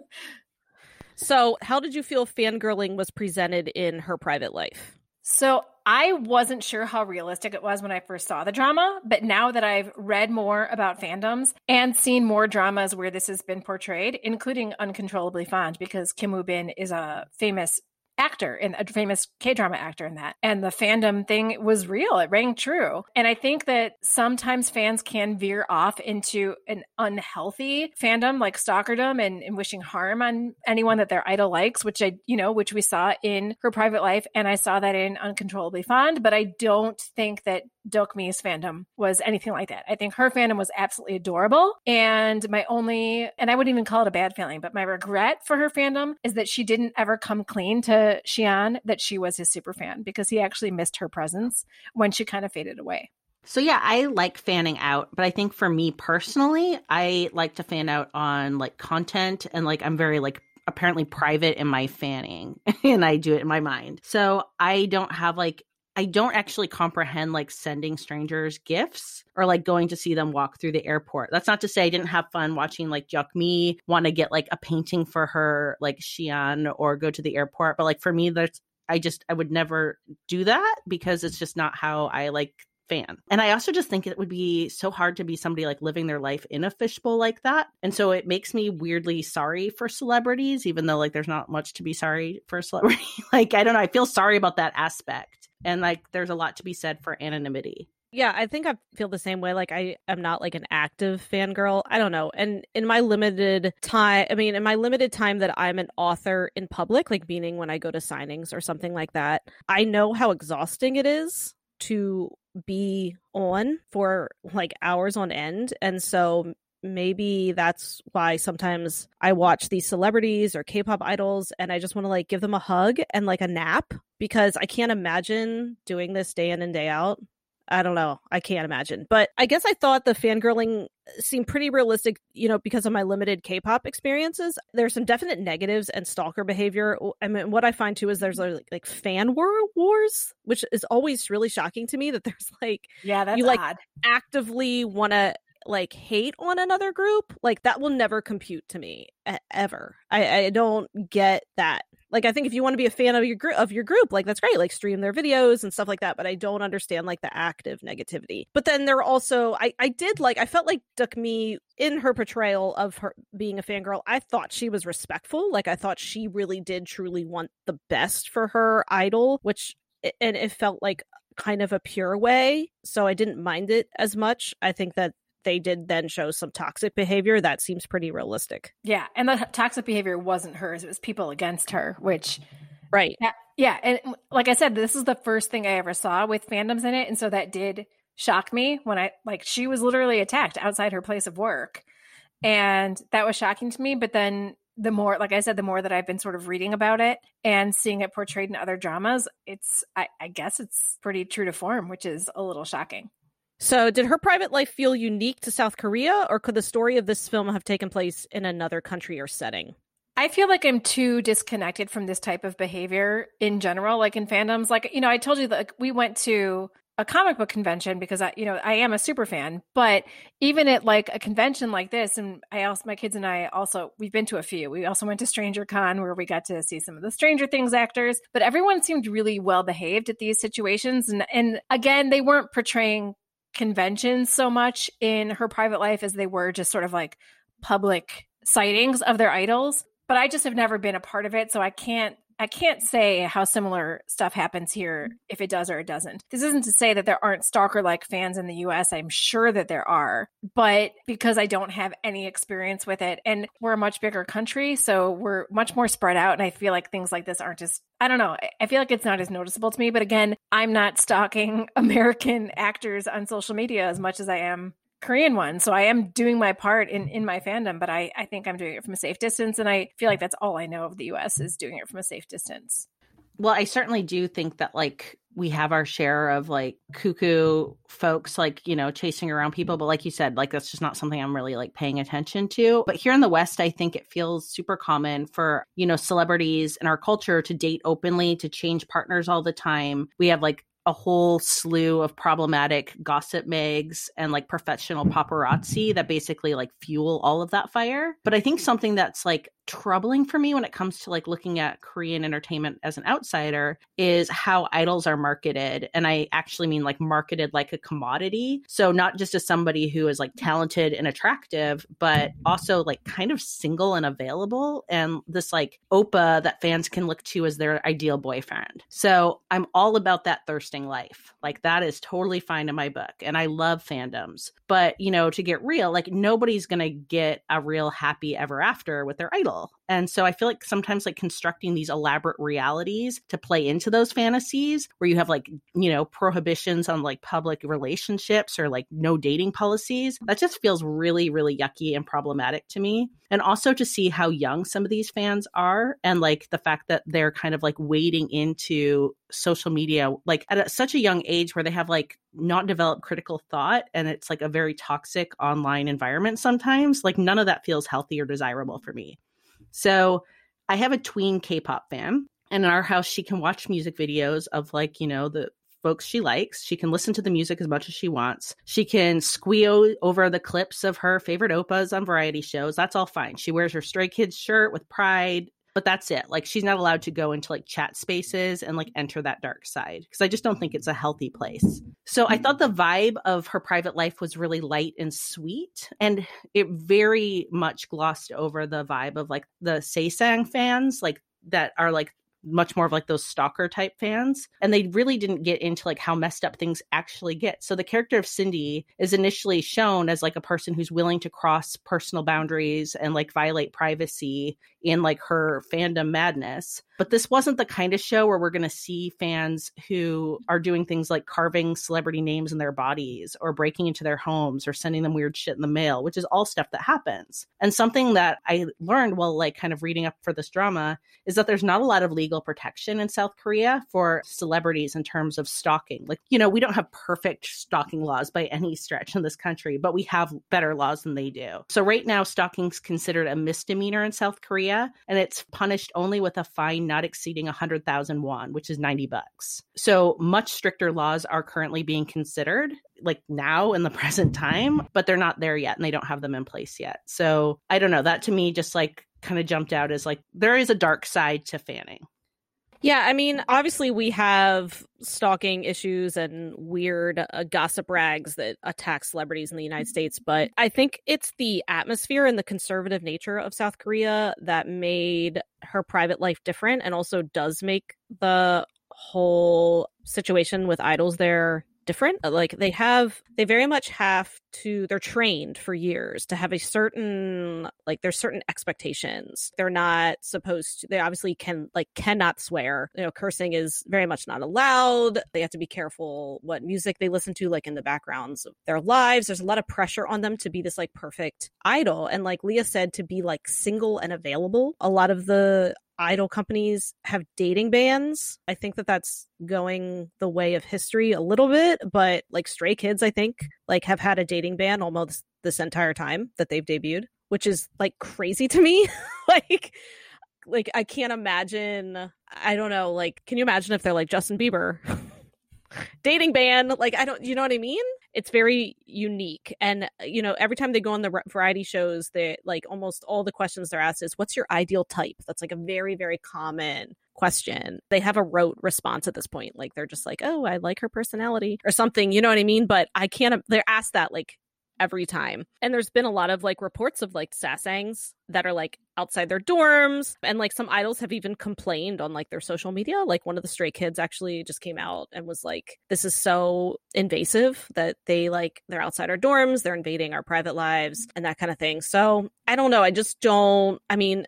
A: so, how did you feel fangirling was presented in her private life?
C: So I wasn't sure how realistic it was when I first saw the drama, but now that I've read more about fandoms and seen more dramas where this has been portrayed, including Uncontrollably Fond, because Kim Woo Bin is a famous actor and a famous K drama actor in that. And the fandom thing was real. It rang true. And I think that sometimes fans can veer off into an unhealthy fandom like stalkerdom and, and wishing harm on anyone that their idol likes, which I, you know, which we saw in her private life. And I saw that in Uncontrollably Fond. But I don't think that Dokmi's fandom was anything like that. I think her fandom was absolutely adorable. And my only, and I wouldn't even call it a bad feeling, but my regret for her fandom is that she didn't ever come clean to Xi'an that she was his super fan because he actually missed her presence when she kind of faded away.
B: So yeah, I like fanning out, but I think for me personally, I like to fan out on like content and like I'm very like apparently private in my fanning *laughs* and I do it in my mind. So I don't have like I don't actually comprehend like sending strangers gifts or like going to see them walk through the airport. That's not to say I didn't have fun watching like Dokmi want to get like a painting for her like Xi'an or go to the airport, but like for me that's I just I would never do that because it's just not how I like fan. And I also just think it would be so hard to be somebody like living their life in a fishbowl like that. And so it makes me weirdly sorry for celebrities, even though like there's not much to be sorry for a celebrity. *laughs* like I don't know, I feel sorry about that aspect and like there's a lot to be said for anonymity
A: yeah, I think I feel the same way. Like I am not like an active fangirl. I don't know. And in my limited time, I mean, in my limited time that I'm an author in public, like meaning when I go to signings or something like that, I know how exhausting it is to be on for like hours on end. And so maybe that's why sometimes I watch these celebrities or K-pop idols and I just want to like give them a hug and like a nap because I can't imagine doing this day in and day out. I don't know. I can't imagine. But I guess I thought the fangirling uh, seemed pretty realistic, you know, because of my limited K-pop experiences. There's some definite negatives and stalker behavior. I mean, what I find too is there's mm-hmm. like, like fan war wars, which is always really shocking to me that there's like
C: yeah, that's
A: you like
C: odd.
A: actively want to like hate on another group, like that will never compute to me ever. I, I don't get that. Like I think if you want to be a fan of your group of your group, like that's great. Like stream their videos and stuff like that. But I don't understand like the active negativity. But then there also I I did like I felt like Dokmi in her portrayal of her being a fangirl. I thought she was respectful. Like I thought she really did truly want the best for her idol, which and it felt like kind of a pure way. So I didn't mind it as much. I think that they did then show some toxic behavior that seems pretty realistic.
C: Yeah, and the toxic behavior wasn't hers; it was people against her, which
A: right.
C: Yeah, yeah, and like I said, this is the first thing I ever saw with fandoms in it, and so that did shock me when I like she was literally attacked outside her place of work. And that was shocking to me, but then the more like i said the more that i've been sort of reading about it and seeing it portrayed in other dramas it's i, I guess it's pretty true to form which is a little shocking
A: so did her private life feel unique to south korea or could the story of this film have taken place in another country or setting
C: I feel like I'm too disconnected from this type of behavior in general, like in fandoms. Like, you know, I told you that we went to a comic book convention because I, you know, I am a super fan. But even at like a convention like this, and I also, my kids and I also, we've been to a few. We also went to Stranger Con where we got to see some of the Stranger Things actors. But everyone seemed really well behaved at these situations, and and again, they weren't portraying conventions so much in her private life as they were just sort of like public sightings of their idols. But I just have never been a part of it, so I can't I can't say how similar stuff happens here mm-hmm. if it does or it doesn't. This isn't to say that there aren't stalker like fans in the US. I'm sure that there are, but because I don't have any experience with it and we're a much bigger country, so we're much more spread out. And I feel like things like this aren't just, I don't know, I feel like it's not as noticeable to me. But again, I'm not stalking *laughs* American actors on social media as much as I am Korean one. So I am doing my part in in my fandom, but I I think I'm doing it from a safe distance, and I feel like that's all I know of the U.S. is doing it from a safe distance.
B: Well, I certainly do think that like we have our share of like cuckoo folks like you know chasing around people but like you said like that's just not something i'm really like paying attention to but here in the west i think it feels super common for you know celebrities in our culture to date openly to change partners all the time we have like a whole slew of problematic gossip mags and like professional paparazzi that basically like fuel all of that fire. But I think something that's like troubling for me when it comes to like looking at Korean entertainment as an outsider is how idols are marketed. And I actually mean like marketed like a commodity. So not just as somebody who is like talented and attractive, but also like kind of single and available and this like oppa that fans can look to as their ideal boyfriend. So I'm all about that thirsting life. Like that is totally fine in my book. And I love fandoms. But, you know, to get real, like nobody's to get a real happy ever after with their idol and so I feel like sometimes like constructing these elaborate realities to play into those fantasies where you have like, you know, prohibitions on like public relationships or like no dating policies, that just feels really, really yucky and problematic to me. And also to see how young some of these fans are and like the fact that they're kind of like wading into social media like at a, such a young age where they have like not developed critical thought and it's like a very toxic online environment sometimes like none of that feels healthy or desirable for me so I have a tween K-pop fan, and in our house, she can watch music videos of like you know the folks she likes. She can listen to the music as much as she wants. She can squeal over the clips of her favorite oppas on variety shows. That's all fine. She wears her Stray Kids shirt with pride but that's it. Like she's not allowed to go into like chat spaces and like enter that dark side because I just don't think it's a healthy place. So I thought the vibe of her private life was really light and sweet and it very much glossed over the vibe of like the Sasaeng fans like that are like much more of like those stalker type fans and they really didn't get into like how messed up things actually get so the character of cindy is initially shown as like a person who's willing to cross personal boundaries and like violate privacy in like her fandom madness but this wasn't the kind of show where we're going to see fans who are doing things like carving celebrity names in their bodies or breaking into their homes or sending them weird shit in the mail, which is all stuff that happens. And something that I learned while like kind of reading up for this drama is that there's not a lot of legal protection in South Korea for celebrities in terms of stalking. Like, you know, we don't have perfect stalking laws by any stretch in this country, but we have better laws than they do. So right now, stalking's considered a misdemeanor in South Korea, and it's punished only with a fine not exceeding 100,000 won, which is 90 bucks. So much stricter laws are currently being considered like now in the *laughs* present time, but they're not there yet and they don't have them in place yet. So I don't know. That to me just like kind of jumped out as like there is a dark side to fanning.
A: Yeah, I mean, obviously we have stalking issues and weird uh, gossip rags that attack celebrities in the United States, but I think it's the atmosphere and the conservative nature of South Korea that made her private life different and also does make the whole situation with idols there different. Uh, like they have, they very much have to, they're trained for years to have a certain, like there's certain expectations. They're not supposed to, they obviously can, like, cannot swear. You know, cursing is very much not allowed. They have to be careful what music they listen to, like in the backgrounds of their lives. There's a lot of pressure on them to be this like perfect idol. And like Leah said, to be like single and available. A lot of the idol companies have dating bans. I think that that's going the way of history a little bit, but like Stray Kids, I think, like have had a dating ban almost this entire time that they've debuted, which is like crazy to me. *laughs* like like I can't imagine I don't know, like can you imagine if they're like Justin Bieber? *laughs* dating ban like i don't you know what i mean it's very unique and uh, you know every time they go on the variety shows they like almost all the questions they're asked is what's your ideal type? That's like a very very common question. They have a rote response at this point like they're just like oh i like her personality or something you know what i mean? But i can't they're asked that like every time. And there's been a lot of like reports of like sasaengs that are like outside their dorms and like some idols have even complained on like their social media. Like one of the stray kids actually just came out and was like this is so invasive that they like they're outside our dorms, they're invading our private lives and that kind of thing. So, I don't know, I just don't I mean,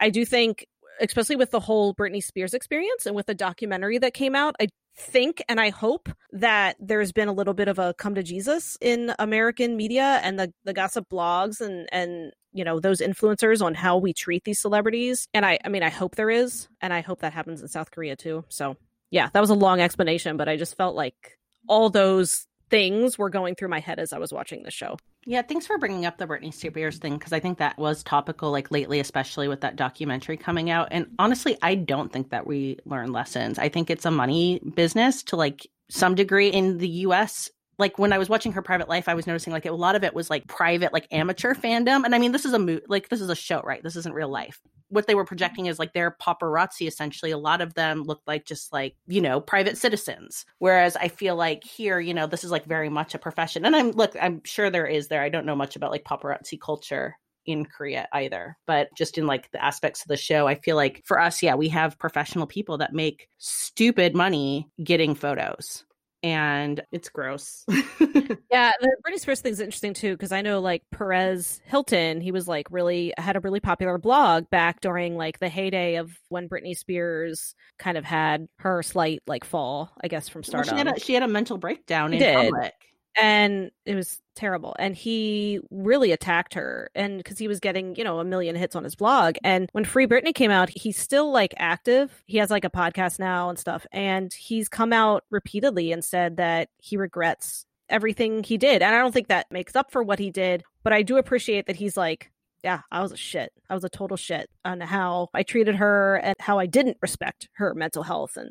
A: I do think especially with the whole Britney Spears experience and with the documentary that came out, I think and I hope that there's been a little bit of a come to Jesus in American media and the, the gossip blogs and and you know those influencers on how we treat these celebrities. And I I mean I hope there is and I hope that happens in South Korea too. So yeah, that was a long explanation, but I just felt like all those things were going through my head as I was watching the show.
B: Yeah, thanks for bringing up the Britney Spears thing because I think that was topical, like lately, especially with that documentary coming out. And honestly, I don't think that we learn lessons. I think it's a money business to like some degree in the US like when I was watching her private life, I was noticing like a lot of it was like private, like amateur fandom. And I mean, this is a mo- like this is a show, right? This isn't real life what they were projecting is like their paparazzi essentially a lot of them looked like just like you know private citizens whereas i feel like here you know this is like very much a profession and i'm look i'm sure there is there i don't know much about like paparazzi culture in Korea either. But just in like the aspects of the show, I feel like for us, yeah, we have professional people that make stupid money getting photos and it's gross. *laughs*
A: yeah, the Britney Spears thing's interesting too because I know like Perez Hilton, he was like really had a really popular blog back during like the heyday of when Britney Spears kind of had her slight like fall, I guess, from stardom.
B: Well, she, had a, she had a mental breakdown she in did. public
A: and it was terrible and he really attacked her and because he was getting you know a million hits on his blog and when free britney came out he's still like active he has like a podcast now and stuff and he's come out repeatedly and said that he regrets everything he did and i don't think that makes up for what he did but i do appreciate that he's like yeah, I was a shit. I was a total shit on how I treated her and how I didn't respect her mental health and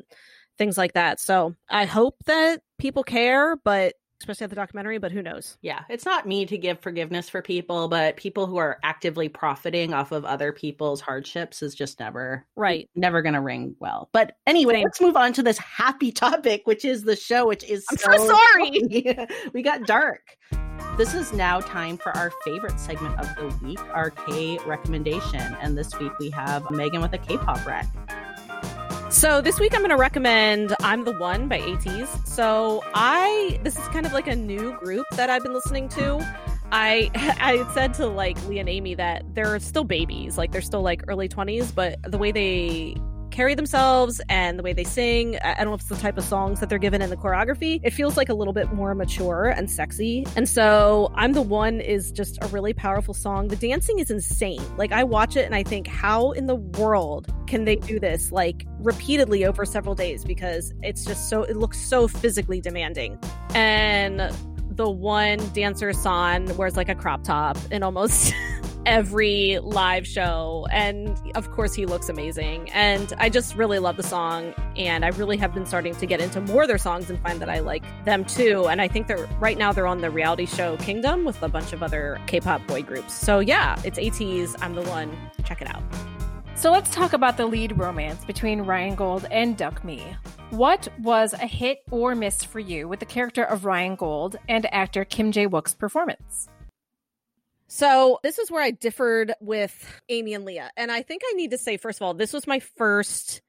A: things like that. So I hope that people care, but especially at the documentary, but who knows?
B: Yeah, it's not me to give forgiveness for people, but people who are actively profiting off of other people's hardships is just never
A: right,
B: never going to ring well. But anyway, Same. let's move on to this happy topic, which is the show, which is
A: I'm so, so sorry. *laughs*
B: we got dark. This is now time for our favorite segment of the week, our K recommendation. And this week we have Megan with a K pop rec.
A: So this week I'm going to recommend "I'm the One" by ATEEZ. So I this is kind of like a new group that I've been listening to. I *laughs* I said to like Lee and Amy that they're still babies, like they're still like early 20s, but the way they carry themselves and the way they sing. I don't know if it's the type of songs that they're given in the choreography. It feels like a little bit more mature and sexy. And so I'm the One is just a really powerful song. The dancing is insane. Like I watch it and I think, how in the world can they do this like repeatedly over several days? Because it's just so, it looks so physically demanding. And the one dancer San wears like a crop top and almost *laughs* every live show. And of course, he looks amazing. And I just really love the song. And I really have been starting to get into more of their songs and find that I like them too. And I think they're right now they're on the reality show Kingdom with a bunch of other K pop boy groups. So yeah, it's ATEEZ. I'm the one. Check it out.
C: So let's talk about the lead romance between Ryan Gold and Dokmi. What was a hit or miss for you with the character of Ryan Gold and actor Kim Jae Wook's performance?
A: So this is where I differed with Amy and Leah. And I think I need to say, first of all, this was my first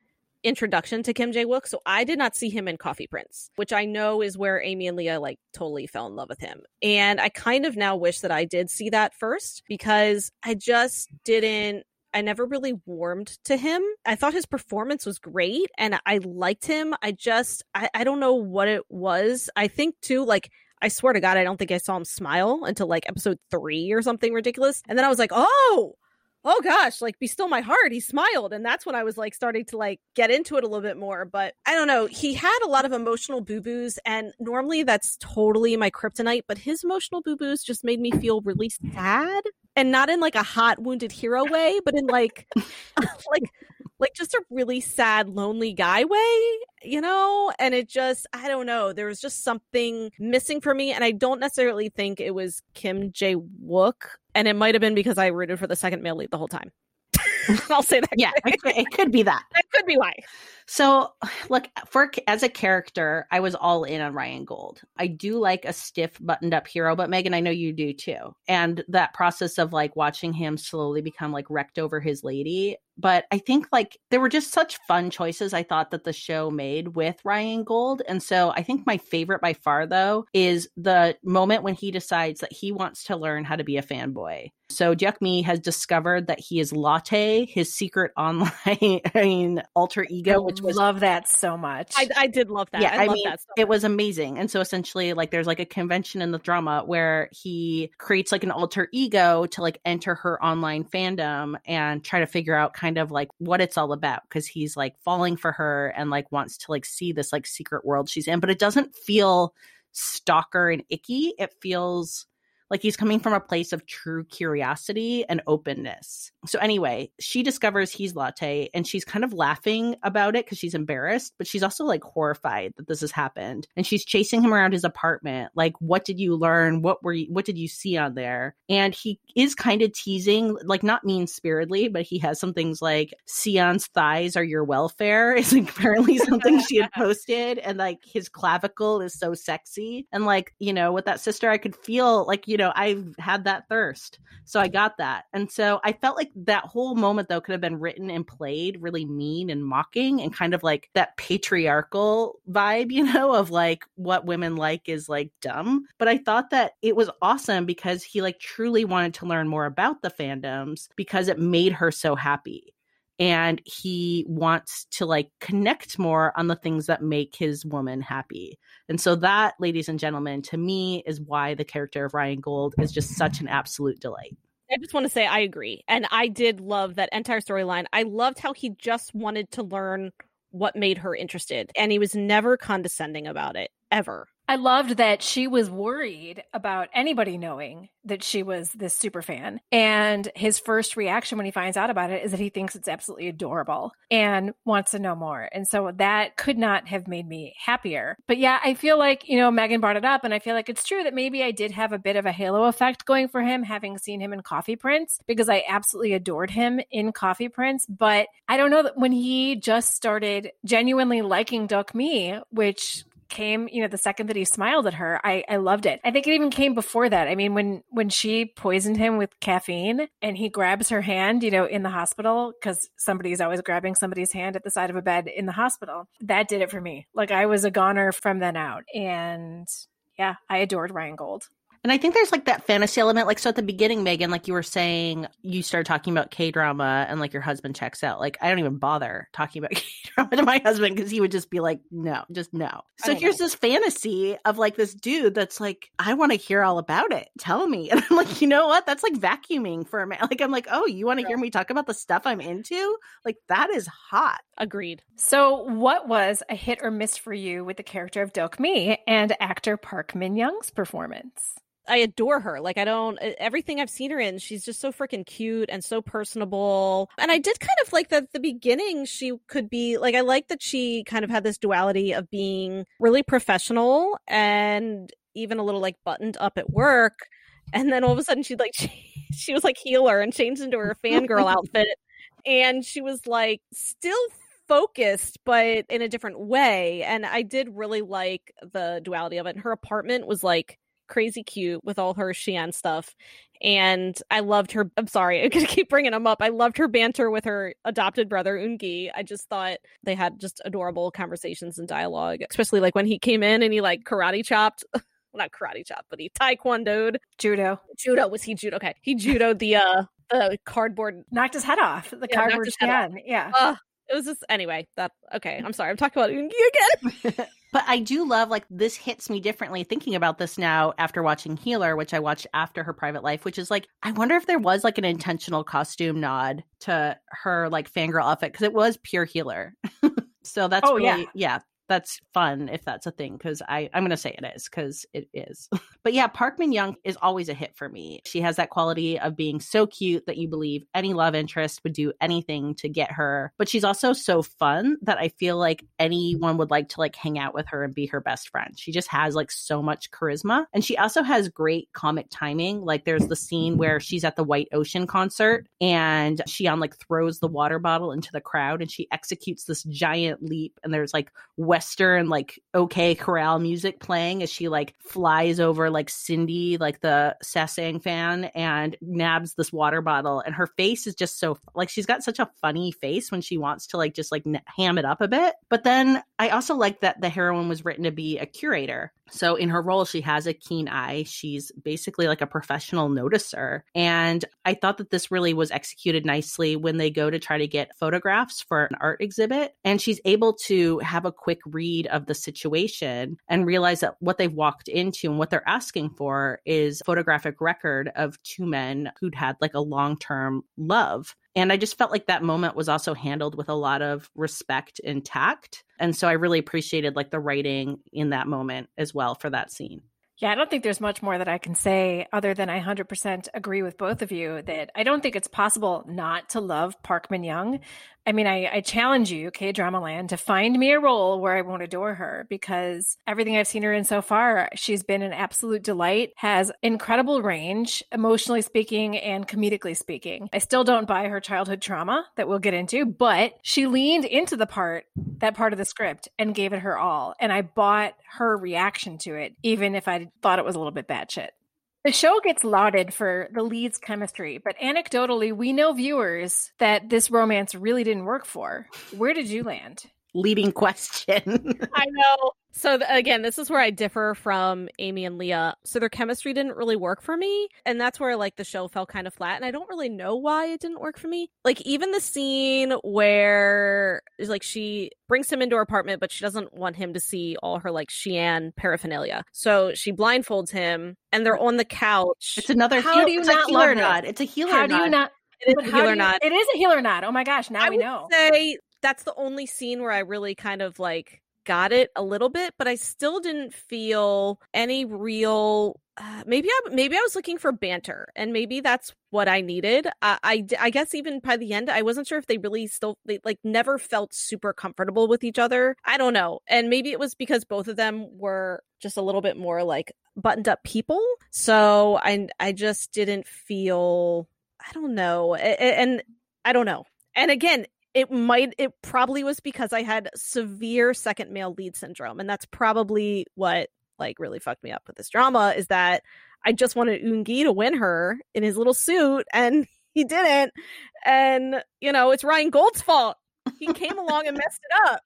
A: introduction to Kim Jae Wook. So I did not see him in Coffee Prince, which I know is where Amy and Leah like totally fell in love with him. And I kind of now wish that I did see that first because I just didn't I never really warmed to him. I thought his performance was great and I liked him. I just I, I don't know what it was. I think too, like I swear to God, I don't think I saw him smile until like episode three or something ridiculous. And then I was like, oh, oh gosh, like be still my heart. He smiled. And that's when I was like starting to like get into it a little bit more. But I don't know. He had a lot of emotional boo boos. And normally that's totally my kryptonite. But his emotional boo boos just made me feel really sad. And not in like a hot wounded hero way, but in like *laughs* like like just a really sad, lonely guy way, you know? And it just, I don't know, there was just something missing for me. And I don't necessarily think it was Kim Jae Wook. And it might have been because I rooted for the second male lead the whole time. *laughs* I'll say that.
B: Yeah, it could, it could be that. *laughs*
A: That could be why.
B: So, look, for as a character, I was all in on Ryan Gold. I do like a stiff, buttoned up hero, but Megan, I know you do too. And that process of like watching him slowly become like wrecked over his lady. But I think like there were just such fun choices I thought that the show made with Ryan Gold. And so I think my favorite by far, though, is the moment when he decides that he wants to learn how to be a fanboy. So Dokmi has discovered that he is Latte, his secret *laughs* online I mean, alter ego, which
C: was love that so much.
A: I, I did love that.
B: Yeah,
A: I,
B: I mean, so it was amazing. And so essentially, like, there's like a convention in the drama where he creates like an alter ego to like enter her online fandom and try to figure out kind of like what it's all about because he's like falling for her and like wants to like see this like secret world she's in, but it doesn't feel stalker and icky. It feels like he's coming from a place of true curiosity and openness. So, anyway, she discovers he's Latte and she's kind of laughing about it because she's embarrassed, but she's also like horrified that this has happened. And she's chasing him around his apartment. Like, what did you learn? What were you, what did you see on there? And he is kind of teasing, like, not mean spiritedly, but he has some things like, Sion's thighs are your welfare, *laughs* is apparently something she had *laughs* posted. And like, his clavicle is so sexy. And like, you know, with that sister, I could feel like, you you know, I've had that thirst. So I got that. And so I felt like that whole moment, though, could have been written and played really mean and mocking and kind of like that patriarchal vibe, *laughs* you know, of like what women like is like dumb. But I thought that it was awesome because he like truly wanted to learn more about the fandoms because it made her so happy and he wants to like connect more on the things that make his woman happy. And so that, ladies and gentlemen, to me is why the character of Ryan Gold is just such an absolute delight.
A: I just want to say I agree. And I did love that entire storyline. I loved how he just wanted to learn what made her interested. And he was never condescending about it, ever.
C: I loved that she was worried about anybody knowing that she was this super fan. And his first reaction when he finds out about it is that he thinks it's absolutely adorable and wants to know more. And so that could not have made me happier. But yeah, I feel like, you know, Megan brought it up, and I feel like it's true that maybe I did have a bit of a halo effect going for him, having seen him in Coffee Prince, because I absolutely adored him in Coffee Prince. But I don't know that when he just started genuinely liking Dokmi, which came, you know, the second that he smiled at her, I, I loved it. I think it even came before that. I mean, when when she poisoned him with caffeine and he grabs her hand, you know, in the hospital because somebody's always grabbing somebody's hand at the side of a bed in the hospital. That did it for me. Like I was a goner from then out, and yeah, I adored Ryan Gold.
B: And I think there's like that fantasy element. Like, so at the beginning, Megan, like you were saying, you started talking about K drama and like your husband checks out. Like, I don't even bother talking about *laughs* K drama to my husband because he would just be like, no, just no. So here's know. this fantasy of like this dude that's like, I want to hear all about it. Tell me. *laughs* And I'm like, you know what? That's like vacuuming for a man. *laughs* Like, I'm like, oh, you want to hear me talk about the stuff I'm into? Like, that is hot.
A: Agreed.
C: So, what was a hit or miss for you with the character of Dokmi and actor Park Min Young's performance?
A: I adore her. Like I don't everything I've seen her in, she's just so freaking cute and so personable. And I did kind of like that the beginning she could be like I like that she kind of had this duality of being really professional and even a little like buttoned up at work. And then all of a sudden she'd like she, *laughs* she was like healer and changed into her fangirl *laughs* outfit. And she was like still focused but in a different way and i did really like the duality of it and her apartment was like crazy cute with all her Xi'an stuff. And I loved her. I'm sorry, *laughs* I'm gonna keep bringing them up. I loved her banter with her adopted brother Eungi. I just thought they had just adorable conversations and dialogue, especially like when he came in and he like karate chopped. *laughs* not karate chop, but he taekwondoed.
C: Judo.
A: Judo. Was he judo? Okay. He judoed the uh the cardboard
C: knocked his head off. The yeah, cardboard stand. Yeah.
A: Uh, it was just anyway, that okay, I'm sorry. I'm talking about Eungi
B: again. *laughs* But I do love like this hits me differently thinking about this now after watching Healer, which I watched after her private life, which is like I wonder if there was like an intentional costume nod to her like fangirl outfit because it was pure Healer. *laughs* so that's oh, really yeah. yeah, that's fun if that's a thing because I I'm gonna say it is because it is. *laughs* but yeah, Park Min Young is always a hit for me. She has that quality of being so cute that you believe any love interest would do anything to get her. But she's also so fun that I feel like anyone would like to like hang out with her and be her best friend. She just has like so much charisma, and she also has great comic timing. Like there's the scene where she's at the White Ocean concert and she on like throws the water bottle into the crowd and she executes this giant leap and there's like western like OK Corral music playing as she like flies over like Cindy, like the Sasaeng fan, and nabs this water bottle. And her face is just so like she's got such a funny face when she wants to like just like ham it up a bit. But then I also like that the heroine was written to be a curator. So in her role, she has a keen eye. She's basically like a professional noticer. And I thought that this really was executed nicely when they go to try to get photographs for an art exhibit. And she's able to have a quick read of the situation and realize that what they've walked into and what they're asking for is photographic record of two men who'd had like a long term love. And I just felt like that moment was also handled with a lot of respect and tact. And so I really appreciated like the writing in that moment as well for that scene.
C: Yeah, I don't think there's much more that I can say other than I 100% agree with both of you that I don't think it's possible not to love Park Min Young. I mean, I, I challenge you, K Drama Land, to find me a role where I won't adore her because everything I've seen her in so far, she's been an absolute delight, has incredible range, emotionally speaking and comedically speaking. I still don't buy her childhood trauma that we'll get into, but she leaned into the part, that part of the script, and gave it her all. And I bought her reaction to it, even if I thought it was a little bit bad shit. The show gets lauded for the lead's chemistry, but anecdotally, we know viewers that this romance really didn't work for. Where did you land?
B: Leading question. *laughs*
A: I know. So th- again, this is where I differ from Amy and Leah. So their chemistry didn't really work for me, and that's where like the show fell kind of flat. And I don't really know why it didn't work for me. Like even the scene where like she brings him into her apartment, but she doesn't want him to see all her like Xi'an paraphernalia. So she blindfolds him, and they're on the couch.
B: It's another. How heal- do you not love nod? It's a healer.
C: How
B: nod.
C: do you not?
A: It is a healer nod.
C: It is a healer nod. Oh my gosh! Now
A: I
C: we know.
A: Say that's the only scene where I really kind of like got it a little bit, but I still didn't feel any real. Uh, maybe I maybe I was looking for banter, and maybe that's what I needed. I I guess even by the end, I wasn't sure if they really still they like never felt super comfortable with each other. I don't know, and maybe it was because both of them were just a little bit more like buttoned up people. So I I just didn't feel. I don't know, and, and I don't know. And again, it might it probably was because I had severe second male lead syndrome and that's probably what like really fucked me up with this drama is that I just wanted Eungi to win her in his little suit and *laughs* he didn't and you know it's Ryan Gold's fault. He came along and messed it up.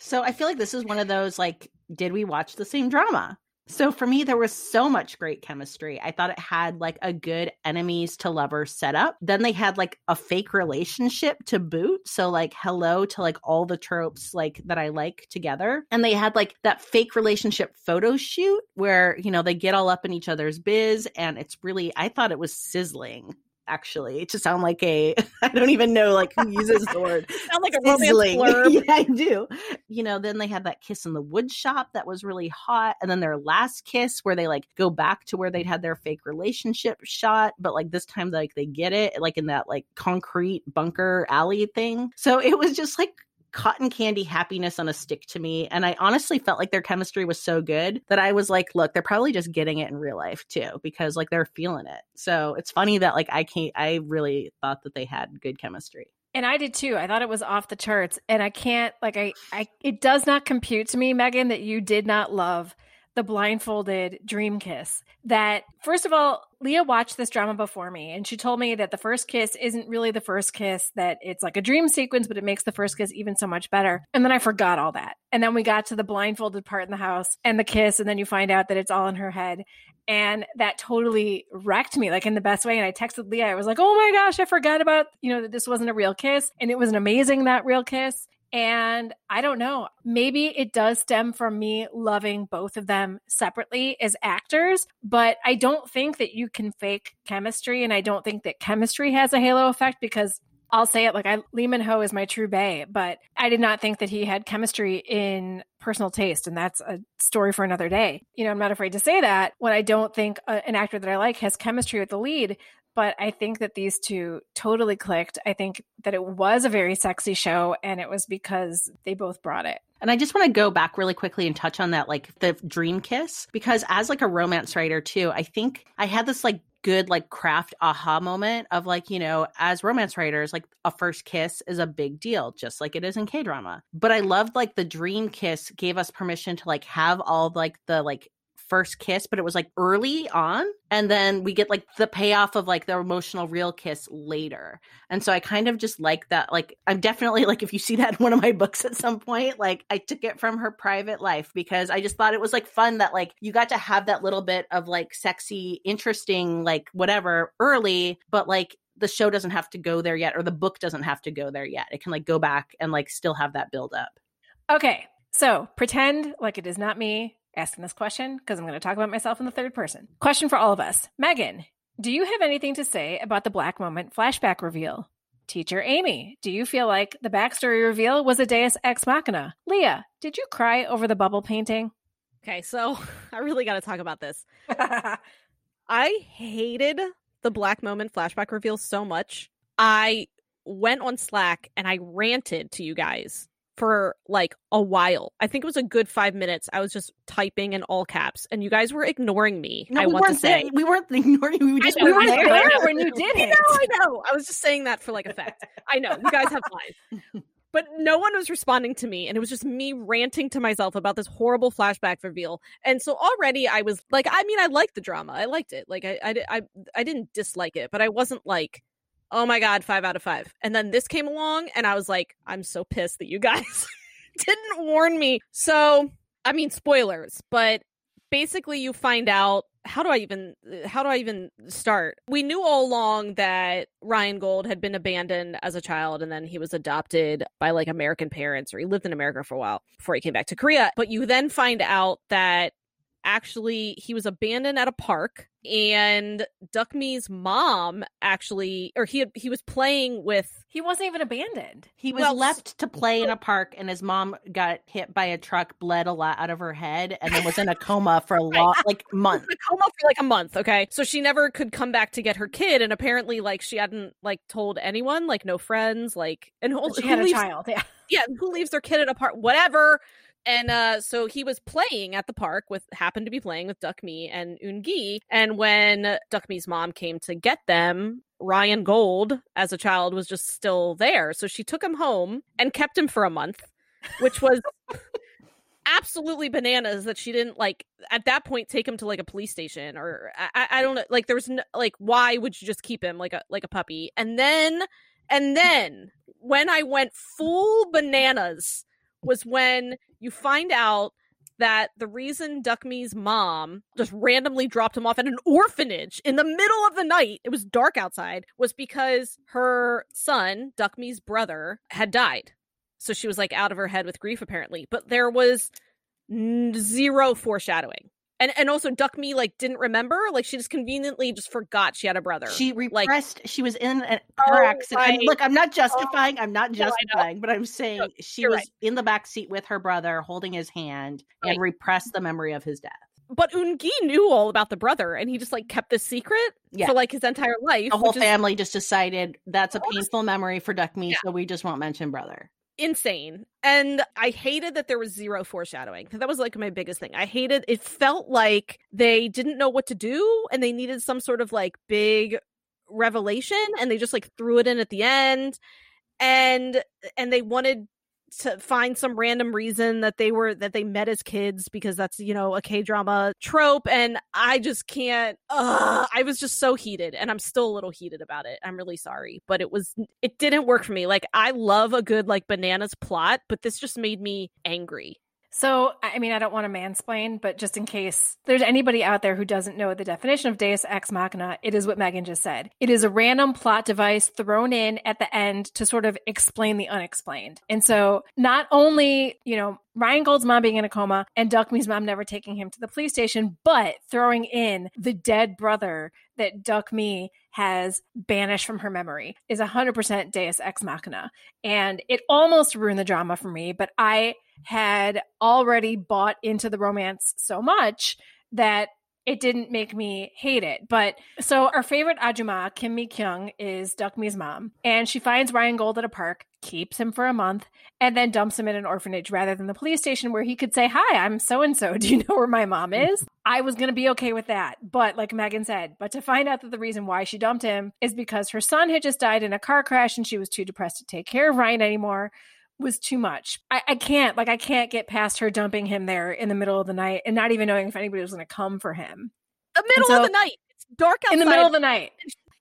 B: So I feel like this is one of those like did we watch the same drama? So for me, there was so much great chemistry. I thought it had like a good enemies to lovers setup. Then they had like a fake relationship to boot. So like hello to like all the tropes like that I like together. And they had like that fake relationship photo shoot where, you know, they get all up in each other's biz and it's really I thought it was sizzling actually to sound like a *laughs* I don't even know like who uses the word. *laughs*
A: sound like a romance *laughs* blurb.
B: yeah, I do. You know, then they had that kiss in the wood shop that was really hot, and then their last kiss where they like go back to where they'd had their fake relationship shot, but like this time like they get it like in that like concrete bunker alley thing. So it was just like cotton candy happiness on a stick to me. And I honestly felt like their chemistry was so good that I was like, look, they're probably just getting it in real life too, because like they're feeling it. So it's funny that like I can't, I really thought that they had good chemistry.
C: And I did too. I thought it was off the charts. And I can't, like, I, I, it does not compute to me, Megan, that you did not love the blindfolded dream kiss. That, first of all, Leah watched this drama before me and she told me that the first kiss isn't really the first kiss, that it's like a dream sequence, but it makes the first kiss even so much better. And then I forgot all that. And then we got to the blindfolded part in the house and the kiss, and then you find out that it's all in her head. And that totally wrecked me, like in the best way. And I texted Leah, I was like, oh my gosh, I forgot about, you know, that this wasn't a real kiss. And it was an amazing, that real kiss. And I don't know, maybe it does stem from me loving both of them separately as actors, but I don't think that you can fake chemistry. And I don't think that chemistry has a halo effect because I'll say it like I Lee Min Ho is my true bay, but I did not think that he had chemistry in personal taste, and that's a story for another day. You know, I'm not afraid to say that when I don't think a, an actor that I like has chemistry with the lead, but I think that these two totally clicked. I think that it was a very sexy show, and it was because they both brought it.
B: And I just want to go back really quickly and touch on that, like the dream kiss, because as like a romance writer too, I think I had this like good like craft aha moment of like you know as romance writers like a first kiss is a big deal just like it is in k-drama but i loved like the dream kiss gave us permission to like have all like the like first kiss, but it was like early on. And then we get like the payoff of like the emotional real kiss later. And so I kind of just like that. Like, I'm definitely like, if you see that in one of my books at some point, like I took it from her private life because I just thought it was like fun that like you got to have that little bit of like sexy, interesting, like whatever early, but like the show doesn't have to go there yet or the book doesn't have to go there yet. It can like go back and like still have that build up.
C: Okay. So pretend like it is not me asking this question because I'm going to talk about myself in the third person. Question for all of us Megan, do you have anything to say about the Black Moment flashback reveal? Teacher Amy, do you feel like the backstory reveal was a deus ex machina? Leah, did you cry over the bubble painting?
A: Okay, so *laughs* I really got to talk about this. *laughs* I hated the Black Moment flashback reveal so much. I went on Slack and I ranted to you guys for like a while. I think it was a good five minutes. I was just typing in all caps, and you guys were ignoring me.
B: No,
A: I
B: we
A: want
B: weren't
A: to say
B: there. we weren't ignoring you. We just
A: know,
B: we were
A: know,
B: there.
C: When you did
A: I
C: it.
A: know, I know. I was just saying that for like effect. I know you guys have lines, *laughs* but no one was responding to me, and it was just me ranting to myself about this horrible flashback reveal. And so already I was like, I mean, I liked the drama. I liked it. Like I, I, I, I didn't dislike it, but I wasn't like oh my god five out of five. And then this came along and i was like i'm so pissed that you guys *laughs* didn't warn me. So i mean spoilers but basically you find out how do i even how do i even start? We knew all along that ryan gold had been abandoned as a child and then he was adopted by like american parents or he lived in america for a while before he came back to korea. But you then find out that actually he was abandoned at a park and Dokmi's mom actually or he had, he was playing with
C: He wasn't even abandoned.
B: He was
A: Well,
B: left to play in a park, and his mom got hit by a truck, bled a lot out of her head, and then was in a coma for a *laughs* long, like *laughs* month.
A: a coma for like a month okay so she never could come back to get her kid and apparently like she hadn't like told anyone like no friends like and who,
C: she
A: who
C: had a
A: leaves,
C: child. Yeah.
A: yeah who leaves their kid at a park whatever and uh so he was playing at the park with happened to be playing with Dokmi and Eungi and when Dokmi's mom came to get them Ryan Gold as a child was just still there. So she took him home and kept him for a month which was *laughs* absolutely bananas that she didn't like at that point take him to like a police station or I, I- I don't know like there was no, like why would you just keep him like a like a puppy? And then and then when I went full bananas was when you find out that the reason Dokmi's mom just randomly dropped him off at an orphanage in the middle of the night, it was dark outside, was because her son, Dokmi's brother, had died. So she was like out of her head with grief, apparently. But there was n- zero foreshadowing. And, and also Dokmi like didn't remember like she just conveniently just forgot she had a brother
B: She
A: like
B: repressed. she was in a oh car
A: Oh,
B: accident.
A: Right.
B: look, I'm not justifying. I'm not
A: No,
B: justifying, but I'm saying
A: No,
B: she was
A: right.
B: in the back seat with her brother, holding his hand,
A: Right.
B: and repressed the memory of his death.
A: but Eungi knew all about the brother and he just like kept this secret
B: Yeah.
A: for like his entire life
B: The whole
A: is
B: family just decided that's a painful memory for Dokmi,
A: Yeah.
B: so we just won't mention brother.
A: Insane. And i hated that there was zero foreshadowing. That was like my biggest thing. I hated it felt like they didn't know what to do and they needed some sort of like big revelation and they just like threw it in at the end. And and they wanted to find some random reason that they were that they met as kids because that's you know a K drama trope and I just can't uh I was just so heated and I'm still a little heated about it. I'm really sorry, but it was it didn't work for me. Like I love a good like bananas plot, but this just made me angry.
C: So, I mean, I don't want to mansplain, but just in case there's anybody out there who doesn't know the definition of Deus Ex Machina, it is what Megan just said. It is a random plot device thrown in at the end to sort of explain the unexplained. And so, not only, you know, Ryan Gold's mom being in a coma and Dokmi's mom never taking him to the police station, but throwing in the dead brother that Dokmi has banished from her memory is 100% Deus Ex Machina. And it almost ruined the drama for me, but I had already bought into the romance so much that it didn't make me hate it. But so our favorite Ajuma, Kim Mi Kyung, is Dokmi's mom, and she finds Ryan Gold at a park, keeps him for a month, and then dumps him in an orphanage rather than the police station where he could say, Hi, I'm so and so. Do you know where my mom *laughs* is? I was going to be okay with that. But like Megan said, but to find out that the reason why she dumped him is because her son had just died in a car crash and she was too depressed to take care of Ryan anymore was too much. I, I can't, like, I can't get past her dumping him there in the middle of the night and not even knowing if anybody was going to come for him
A: The middle
C: so-
A: of the night. It's dark outside.
C: in the middle of the night.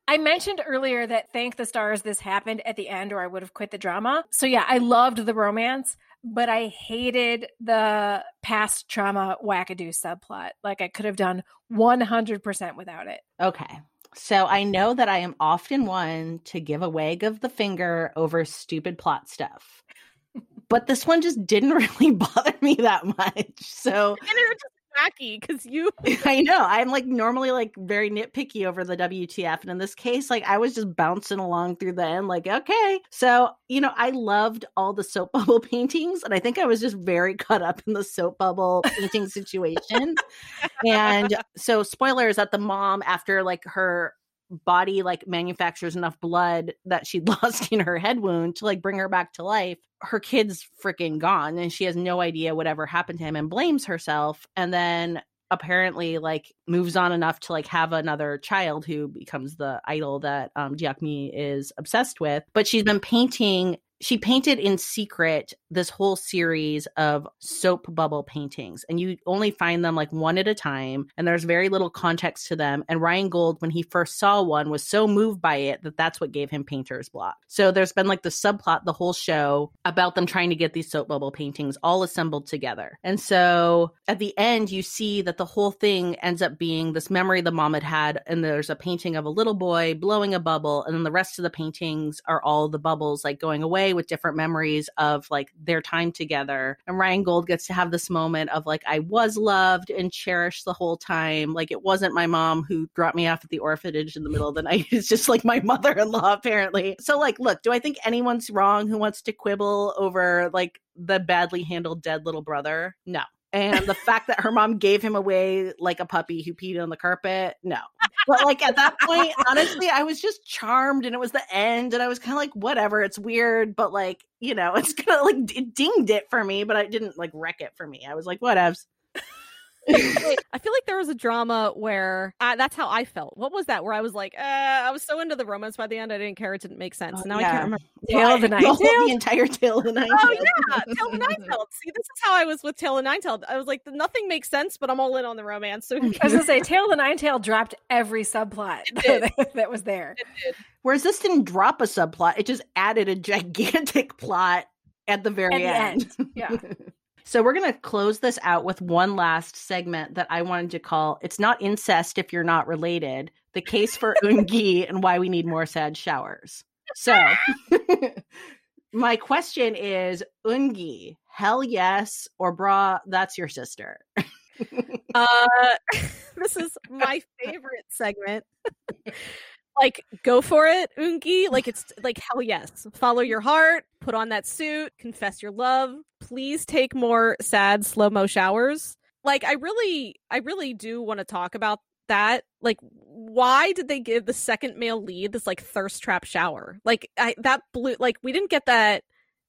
C: I mentioned earlier that thank the stars this happened at the end, or I would have quit the drama. So yeah, I loved the romance, but I hated the past trauma wackadoo subplot. Like I could have done 100% without it.
B: Okay. So I know that I am often one to give a wag of the finger over stupid plot stuff. But this one just didn't *laughs* really bother me that much. So
A: and it was just wacky because you *laughs*
B: I know I'm like normally like very nitpicky over the WTF, and in this case, like I was just bouncing along through the end, like okay. So you know, I loved all the soap *laughs* bubble paintings, and I think I was just very caught up in the soap bubble painting situation. and so, spoilers that the mom, after like her body like manufactures enough blood that she'd *laughs* lost in her head wound to like bring her back to life her kid's freaking gone and she has no idea whatever happened to him and blames herself and then apparently like moves on enough to like have another child who becomes the idol that um Dokmi is obsessed with. But she's been painting she painted in secret this whole series of soap bubble paintings and you only find them like one at a time and there's very little context to them and Ryan Gold when he first saw one was so moved by it that that's what gave him painter's block. So there's been like the subplot the whole show about them trying to get these soap bubble paintings all assembled together. And so at the end you see that the whole thing ends up being this memory the mom had had and there's a painting of a little boy blowing a bubble and then the rest of the paintings are all the bubbles like going away with different memories of like their time together. And Ryan Gold gets to have this moment of like, I was loved and cherished the whole time. Like, it wasn't my mom who dropped me off at the orphanage in the middle of the *laughs* night. It's just like my mother in law, apparently. So, like, look, do I think anyone's wrong who wants to quibble over like the badly handled dead little brother? No. And the fact that her mom gave him away like a puppy who peed on the carpet, no. But like at that point, honestly, I was just charmed and it was the end and I was kind of like, whatever, it's weird, but like, you know, *laughs* it's gonna like it dinged it for me, but I didn't like wreck it for me. I was like, whatevs.
A: Wait, I feel like there was a drama where uh, that's how I felt. What was that? Where I was like, uh, I was so into the romance by the end, I didn't care. It didn't make sense.
B: Oh,
A: now I can't remember.
C: Tale of the
B: whole- *laughs*
C: Tails?
B: the entire tale of the nine
A: Oh yeah, Tale of the Nine Tailed. See, this is how I was with Tale of the Nine Tailed. I was like, nothing makes sense, but I'm all in on the romance. So *laughs*
C: I was going to say, *laughs* Tale of the Nine Tail dropped every subplot that, was there.
A: It did.
B: Whereas this didn't drop a subplot, it just added a gigantic plot at the very
C: At the
B: end.
C: Yeah.
B: So we're going to close this out with one last segment that I wanted to call It's Not Incest If You're Not Related The Case for *laughs* Eungi and Why We Need More Sad Showers. So *laughs* my question is Eungi, hell yes, or bra, that's your sister.
A: uh, *laughs* this is my favorite segment. Like, go for it, Eungi Like, it's like, hell yes. Follow your heart, put on that suit, confess your love. Please take more sad slow mo showers. Like, I really, I really do want to talk about that. Like, why did they give the second male lead this like thirst trap shower? Like, I that blew. Like, we didn't get that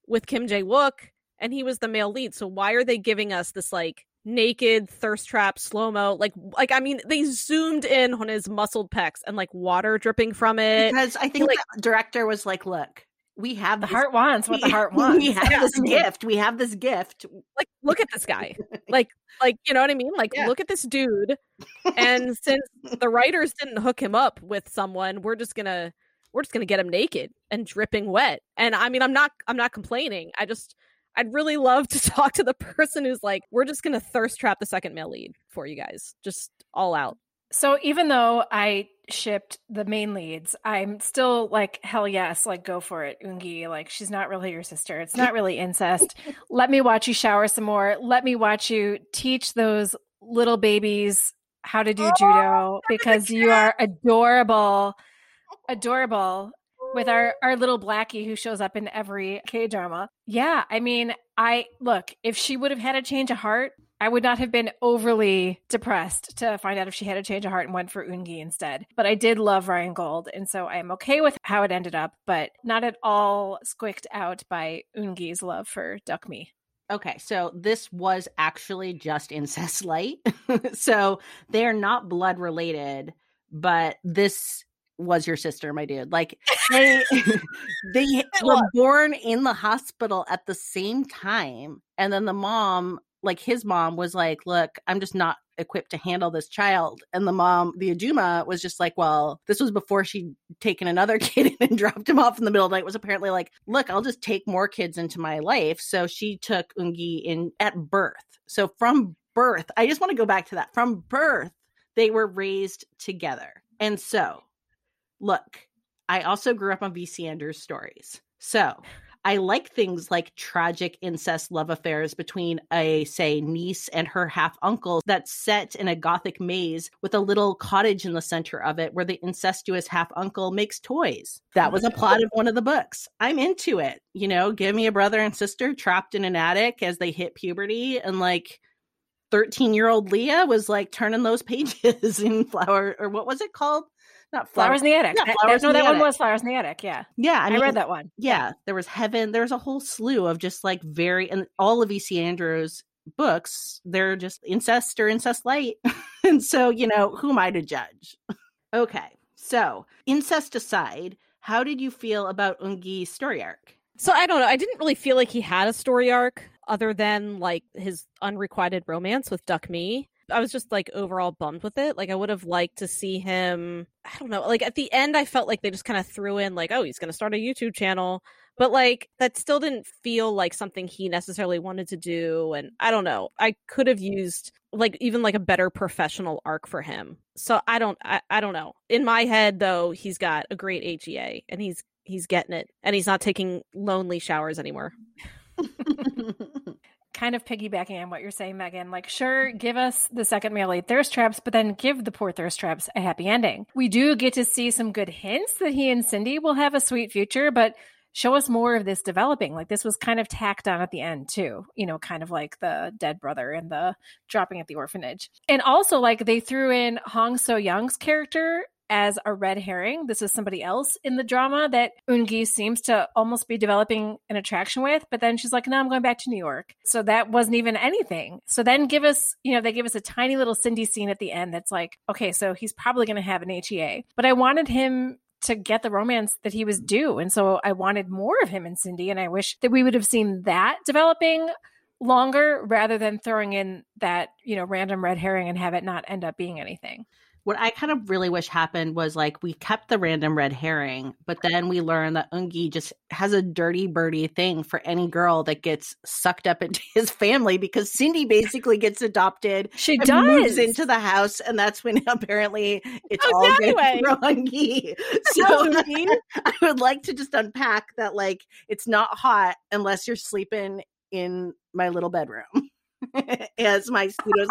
A: with Kim Jae Wook, and he was the male lead. So why are they giving us this like naked thirst trap slow mo like like i mean they zoomed in on his muscled pecs and like water dripping from it.
B: Because i think like the director was like look we have
C: the
B: this,
C: heart wants what the heart *laughs* wants.
B: we have yeah. this *laughs* gift. We have this gift.
A: Like look at this guy. *laughs* Like like you know what i mean? Like yeah. look at this dude. And since the writers didn't hook him up with someone we're just gonna we're just gonna get him naked and dripping wet. And i mean i'm not i'm not complaining. I just I'd really love to *laughs* talk to the person who's like, we're just going to thirst trap the second male lead for you guys, just all out.
C: So even though I shipped the main leads, I'm still like, hell yes, like go for it, Eungi. Like she's not really your sister. It's not really incest. Let me watch you shower some more. Let me watch you teach those little babies how to do oh, judo *laughs* because you are adorable, adorable with our our little blackie who shows up in every K drama. Yeah, I mean, I look, if she would have had a change of heart, I would not have been overly depressed to find out if she had a change of heart and went for Eungi instead. But I did love Ryan Gold, and so I am okay with how it ended up, but not at all squicked out by Eungi's love for Deokmi.
B: Okay, so this was actually just incest light. *laughs* so they're not blood related, but this was your sister, my dude. Like *laughs* they they were born in the hospital at the same time. And then the mom, like his mom, was like, Look, I'm just not equipped to handle this child. And the mom, the Ajumma, was just like, Well, this was before she'd taken another *laughs* kid and dropped him off in the middle of the night, was apparently like, Look, I'll just take more kids into my life. So she took Eungi in at birth. So from birth, I just want to go back to that. From birth, they were raised together. And so Look, I also grew up on VC Andrews stories. So I like things like tragic incest love affairs between a, say, niece and her half uncle that's set in a gothic maze with a little cottage in the center of it where the incestuous half uncle makes toys. That was a plot of one of the books. I'm into it. You know, give me a brother and sister trapped in an attic as they hit puberty and like 13 year old Leah was like turning those *laughs* pages in flower or what was it called?
C: Not flowers, flowers in the attic. Yeah, flowers that, no, that attic. one was flowers in the attic. Yeah,
B: yeah.
C: I, mean, I read that one.
B: Yeah, there was heaven. There was a whole slew of just like very and all of V.C. Andrews books. They're just incest or incest light, *laughs* and so you know who am I to judge? okay, so incest aside, how did you feel about Eungi's story arc?
A: So I don't know. I didn't really feel like he had a story arc other than like his unrequited romance with Deokmi. I was just like overall bummed with it. Like I would have liked to see him. I don't know. Like at the end, I felt like they just kind of threw in like, oh, he's going to start a YouTube channel, but like that still didn't feel like something he necessarily wanted to do. And I don't know. I could have used like even like a better professional arc for him. So I don't. I, I don't know. In my head though, he's got a great HEA and he's he's getting it, and he's not taking lonely showers anymore. *laughs*
C: kind of piggybacking on what you're saying, Megan, like, sure, give us the second male lead thirst traps, but then give the poor thirst traps a happy ending. We do get to see some good hints that he and Cindy will have a sweet future, but show us more of this developing. Like, this was kind of tacked on at the end, too, you know, kind of like the dead brother and the dropping at the orphanage. And also, like, they threw in Hong So Young's character as a red herring. This is somebody else in the drama that Eungi seems to almost be developing an attraction with, but then she's like, no, I'm going back to New York. So that wasn't even anything. So then give us, you know, they give us a tiny little Cindy scene at the end that's like, okay, so he's probably going to have an HEA. But I wanted him to get the romance that he was due. And so I wanted more of him and Cindy. And I wish that we would have seen that developing longer rather than throwing in that, you know, random red herring and have it not end up being anything.
B: What I kind of really wish happened was like we kept the random red herring, but then we learned that Eungi just has a dirty birdie thing for any girl that gets sucked up into *laughs* his family because Cindy basically gets adopted.
C: She does.
B: into the house, and that's when *laughs* apparently it's
A: Oh,
B: all good for Eungi. *laughs* So I would like to just unpack that like it's not hot unless you're sleeping in my little bedroom. *laughs* as my pseudo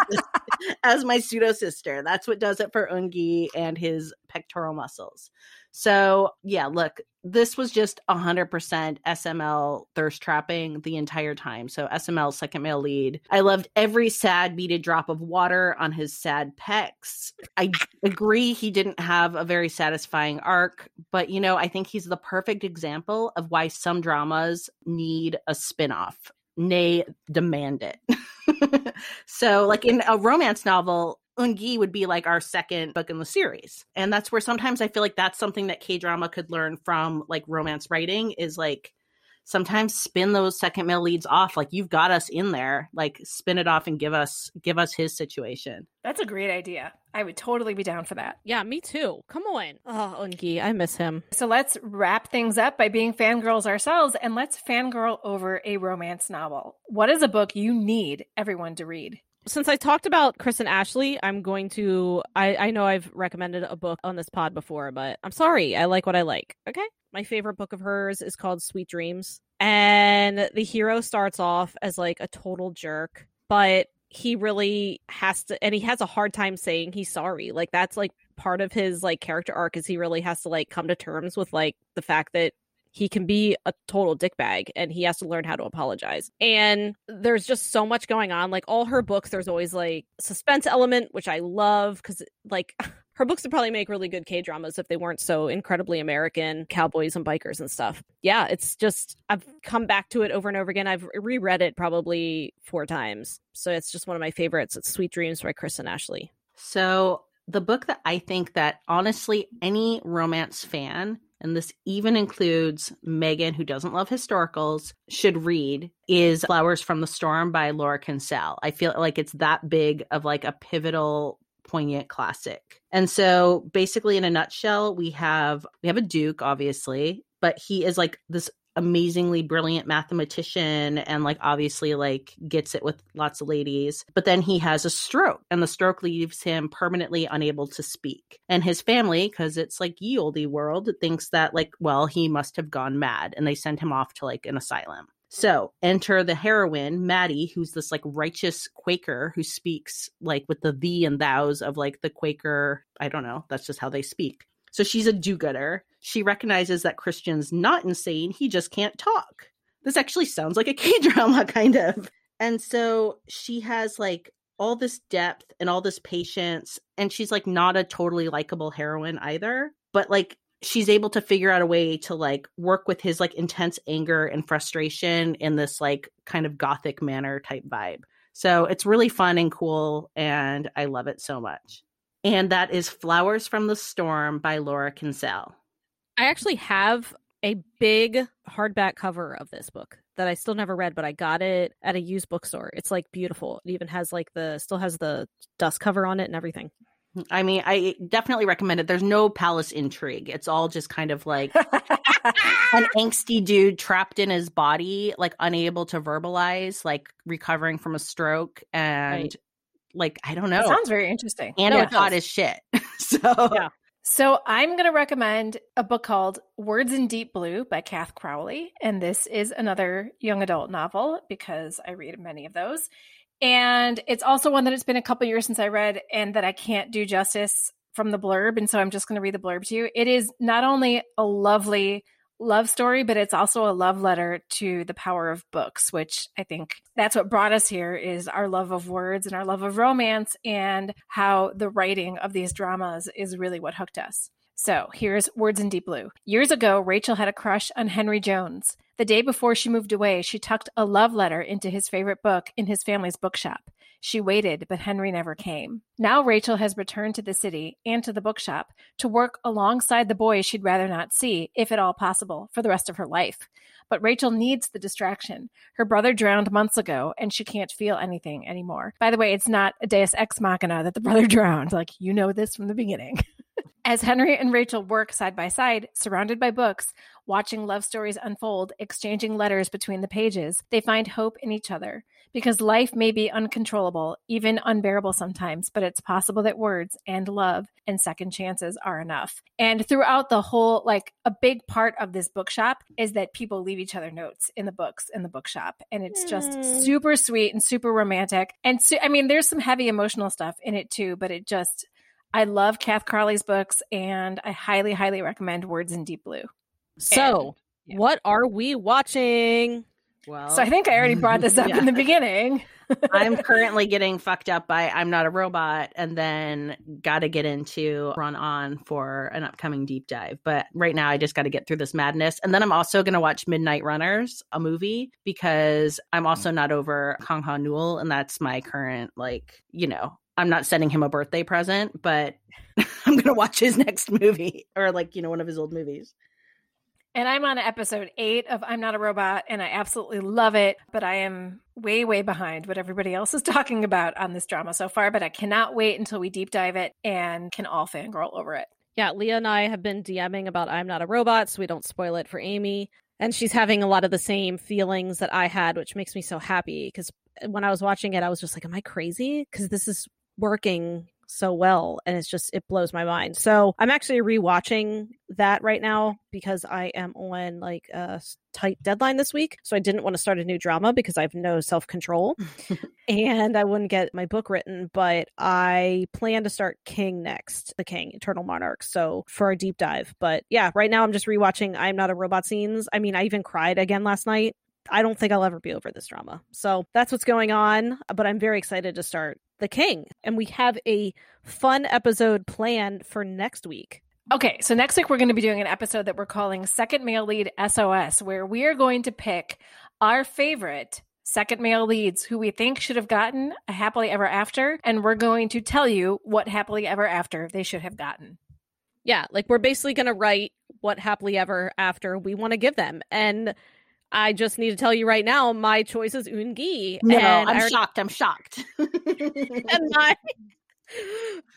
B: as my pseudo sister. That's what does it for Eungi and his pectoral muscles. So yeah, look, this was just hundred percent SML thirst trapping the entire time. So SML second male lead. I loved every sad beaded drop of water on his sad pecs. I agree he didn't have a very satisfying arc, but you know, I think he's the perfect example of why some dramas need a spin-off nay demand it *laughs* *laughs* so like in a romance novel Eungi would be like our second book in the series and that's where sometimes i feel like that's something that k-drama could learn from like romance writing is like sometimes spin those second male leads off like you've got us in there like spin it off and give us give us his situation
C: That's a great idea. I would totally be down for that.
A: Yeah, me too. Come on. Oh, Eungi, I miss him.
C: So let's wrap things up by being fangirls ourselves and let's fangirl over a romance novel. What is a book you need everyone to read?
A: Since I talked about Kristen Ashley, I'm going to. I, I know I've recommended a book on this pod before, but I'm sorry. I like what I like. Okay. My favorite book of hers is called Sweet Dreams. And the hero starts off as like a total jerk, but he really has to, and he has a hard time saying he's sorry. Like, that's like part of his like character arc is he really has to like come to terms with like the fact that he can be a total dickbag and he has to learn how to apologize. And there's just so much going on. Like all her books, there's always like suspense element, which I love because like *laughs* her books would probably make really good K dramas if they weren't so incredibly American cowboys and bikers and stuff. Yeah, it's just I've come back to it over and over again. I've reread it probably four times. So it's just one of my favorites. It's Sweet Dreams by Kristen Ashley.
B: So the book that I think that honestly any romance fan, and this even includes Megan, who doesn't love historicals, should read is Flowers from the Storm by Laura Kinsale. I feel like it's that big of like a pivotal poignant classic. And so basically in a nutshell, we have we have a duke obviously, but he is like this amazingly brilliant mathematician and like obviously like gets it with lots of ladies but then he has a stroke and the stroke leaves him permanently unable to speak and his family because it's like ye olde world thinks that like well he must have gone mad and they send him off to like an asylum so enter the heroine, Maddie, who's this like righteous Quaker who speaks like with the thee and thous of like the Quaker. I don't know. That's just how they speak. So she's a do gooder. She recognizes that Christian's not insane. He just can't talk. This actually sounds like a *laughs* K drama, kind of. And so she has like all this depth and all this patience. And she's like not a totally likable heroine either. But like she's able to figure out a way to like work with his like intense anger and frustration in this like kind of gothic manner type vibe. So it's really fun and cool and I love it so much. And that is Flowers from the Storm by Laura Kinsale.
A: I actually have a big hardback cover of this book that I still never read, but I got it at a used bookstore. It's like beautiful. It even has like the still has the dust cover on it and everything.
B: I mean, I definitely recommend it. There's no palace intrigue. It's all just kind of like *laughs* an angsty dude trapped in his body, like unable to verbalize, like recovering from a stroke and
A: Right.
B: like I don't know.
C: That sounds very interesting.
B: and
A: No,
B: it's
A: it
B: hot as shit. *laughs* so
A: Yeah.
C: So I'm going to recommend a book called Words in Deep Blue by Cath Crowley. And this is another young adult novel because I read many of those. And it's also one that it's been a couple years since I read and that I can't do justice from the blurb. And so I'm just going to read the blurb to you. It is not only a lovely love story, but it's also a love letter to the power of books, which I think that's what brought us here is our love of words and our love of romance and how the writing of these dramas is really what hooked us. So here's Words in Deep Blue. Years ago, Rachel had a crush on Henry Jones. The day before she moved away, she tucked a love letter into his favorite book in his family's bookshop. She waited, but Henry never came. Now Rachel has returned to the city and to the bookshop to work alongside the boys she'd rather not see, if at all possible, for the rest of her life. But Rachel needs the distraction. Her brother drowned months ago, and she can't feel anything anymore. By the way, it's not a deus ex machina that the brother *laughs* drowned. Like, you know this from the beginning. *laughs* As Henry and Rachel work side by side, surrounded by books, watching love stories unfold, exchanging letters between the pages, they find hope in each other. Because life may be uncontrollable, even unbearable sometimes, but it's possible that words and love and second chances are enough. And throughout the whole, like a big part of this bookshop is that people leave each other notes in the books in the bookshop. And it's just
A: Mm.
C: super sweet and super romantic. And so, I mean, there's some heavy emotional stuff in it too, but it just, I love Cath Crowley's books and I highly, highly recommend Words in Deep Blue.
A: So,
C: yeah.
A: what are we watching?
B: Well,
C: So I think I already brought this up
B: Yeah. *laughs*
C: in the beginning.
B: I'm *laughs* currently getting fucked up by I'm Not a Robot and then got to get into Run On for an upcoming deep dive. But right now, I just got to get through this madness. And then I'm also going to watch Midnight Runners, a movie, because I'm also not over Kang Ha Neul. And that's my current, like, you know, I'm not sending him a birthday present, but *laughs* I'm going to watch his next movie or, like, you know, one of his old movies.
C: And I'm on episode eight of I'm Not a Robot, and I absolutely love it. But I am way, way behind what everybody else is *laughs* talking about on this drama so far. But I cannot wait until we deep dive it and can all fangirl over it.
A: Yeah, Leah and I have been DMing about I'm Not a Robot, so we don't spoil it for Amy. And she's having a lot of the same feelings that I had, which makes me so happy because when I was watching it, I was just like, Am I crazy? Because this is working so well and it's just it blows my mind. So I'm actually rewatching that right now because I am on like a tight deadline this week. So I didn't want to start a new drama because I have no self control *laughs* and I wouldn't get my book written. But I plan to start King next, The King, Eternal Monarch. So for a deep dive. But yeah, right now I'm just rewatching I'm Not a Robot scenes. I mean, I even cried again last night. I don't think I'll ever be over this drama. So that's what's going on. But I'm very excited to start The King. And we have a fun episode planned for next week.
C: Okay, so next week we're going to be doing an episode that we're calling Second Male Lead SOS, where we are going to pick our favorite second male leads who we think should have gotten a happily ever after, and we're going to tell you what happily ever after they should have gotten.
A: Yeah, like we're basically going to write what happily ever after we want to give them. And I just need to tell you right now, my choice is Eungi.
B: No,
A: and
B: I'm
A: already-
B: shocked. I'm shocked. *laughs*
A: and my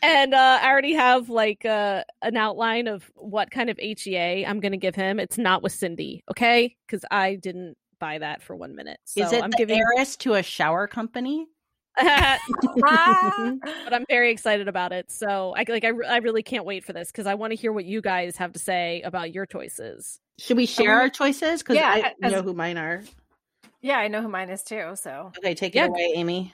A: and uh, I already have like uh, an outline of what kind of HEA I'm going to give him. It's not with Cindy, okay? Because I didn't buy that for one minute. So
B: Is it
A: I'm giving,
B: heiress to a shower company? *laughs* *laughs*
A: But I'm very excited about it. So I like I, re- I really can't wait for this because I want to hear what you guys have to say about your choices.
B: Should we share
C: Um,
B: our choices? Because
C: yeah,
B: I
C: as-
B: know who mine are.
C: yeah, I know who mine is too. So
B: Okay, take it
A: Yeah.
B: away, Amy.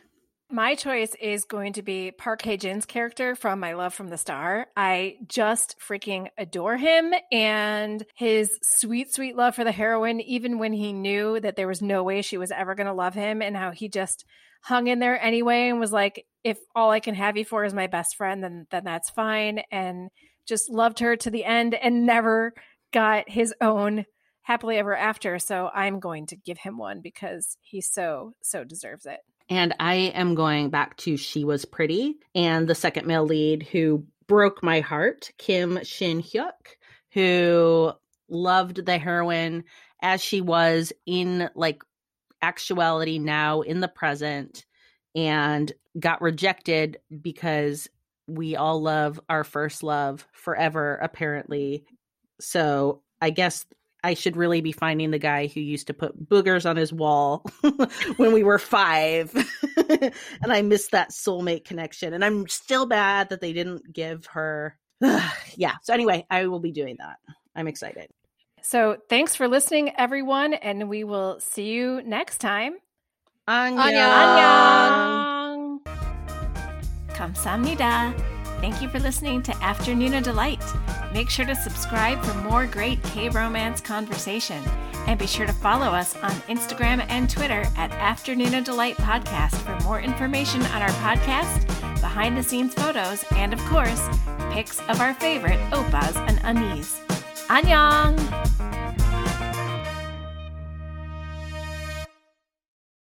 C: My choice is going to be Park Hae Jin's character from My Love from the Star. I just freaking adore him and his sweet, sweet love for the heroine, even when he knew that there was no way she was ever going to love him, and how he just hung in there anyway and was like, "If all I can have you for is my best friend, then then that's fine." And just loved her to the end and never got his own happily ever after. So I'm going to give him one because he so so deserves it.
B: And I am going back to She Was Pretty and the second male lead who broke my heart, Kim Shin Hyuk, who loved the heroine as she was in like actuality now in the present and got rejected because we all love our first love forever, apparently. So I guess I should really be finding the guy who used to put boogers on his wall *laughs* when we were five. *laughs* and I missed that soulmate connection. And I'm still bad that they didn't give her. *sighs* yeah. So, anyway, I will be doing that. I'm excited.
C: So thanks for listening, everyone, and we will see you next time.
B: Annyeong.
C: Kamsamnida. Thank you for listening to Afternoon of Delight. Make sure to subscribe for more great K-romance conversation. And be sure to follow us on Instagram and Twitter at Afternoon of Delight Podcast for more information on our podcast, behind the scenes photos, and of course, pics of our favorite oppas and unnies. Annyeong!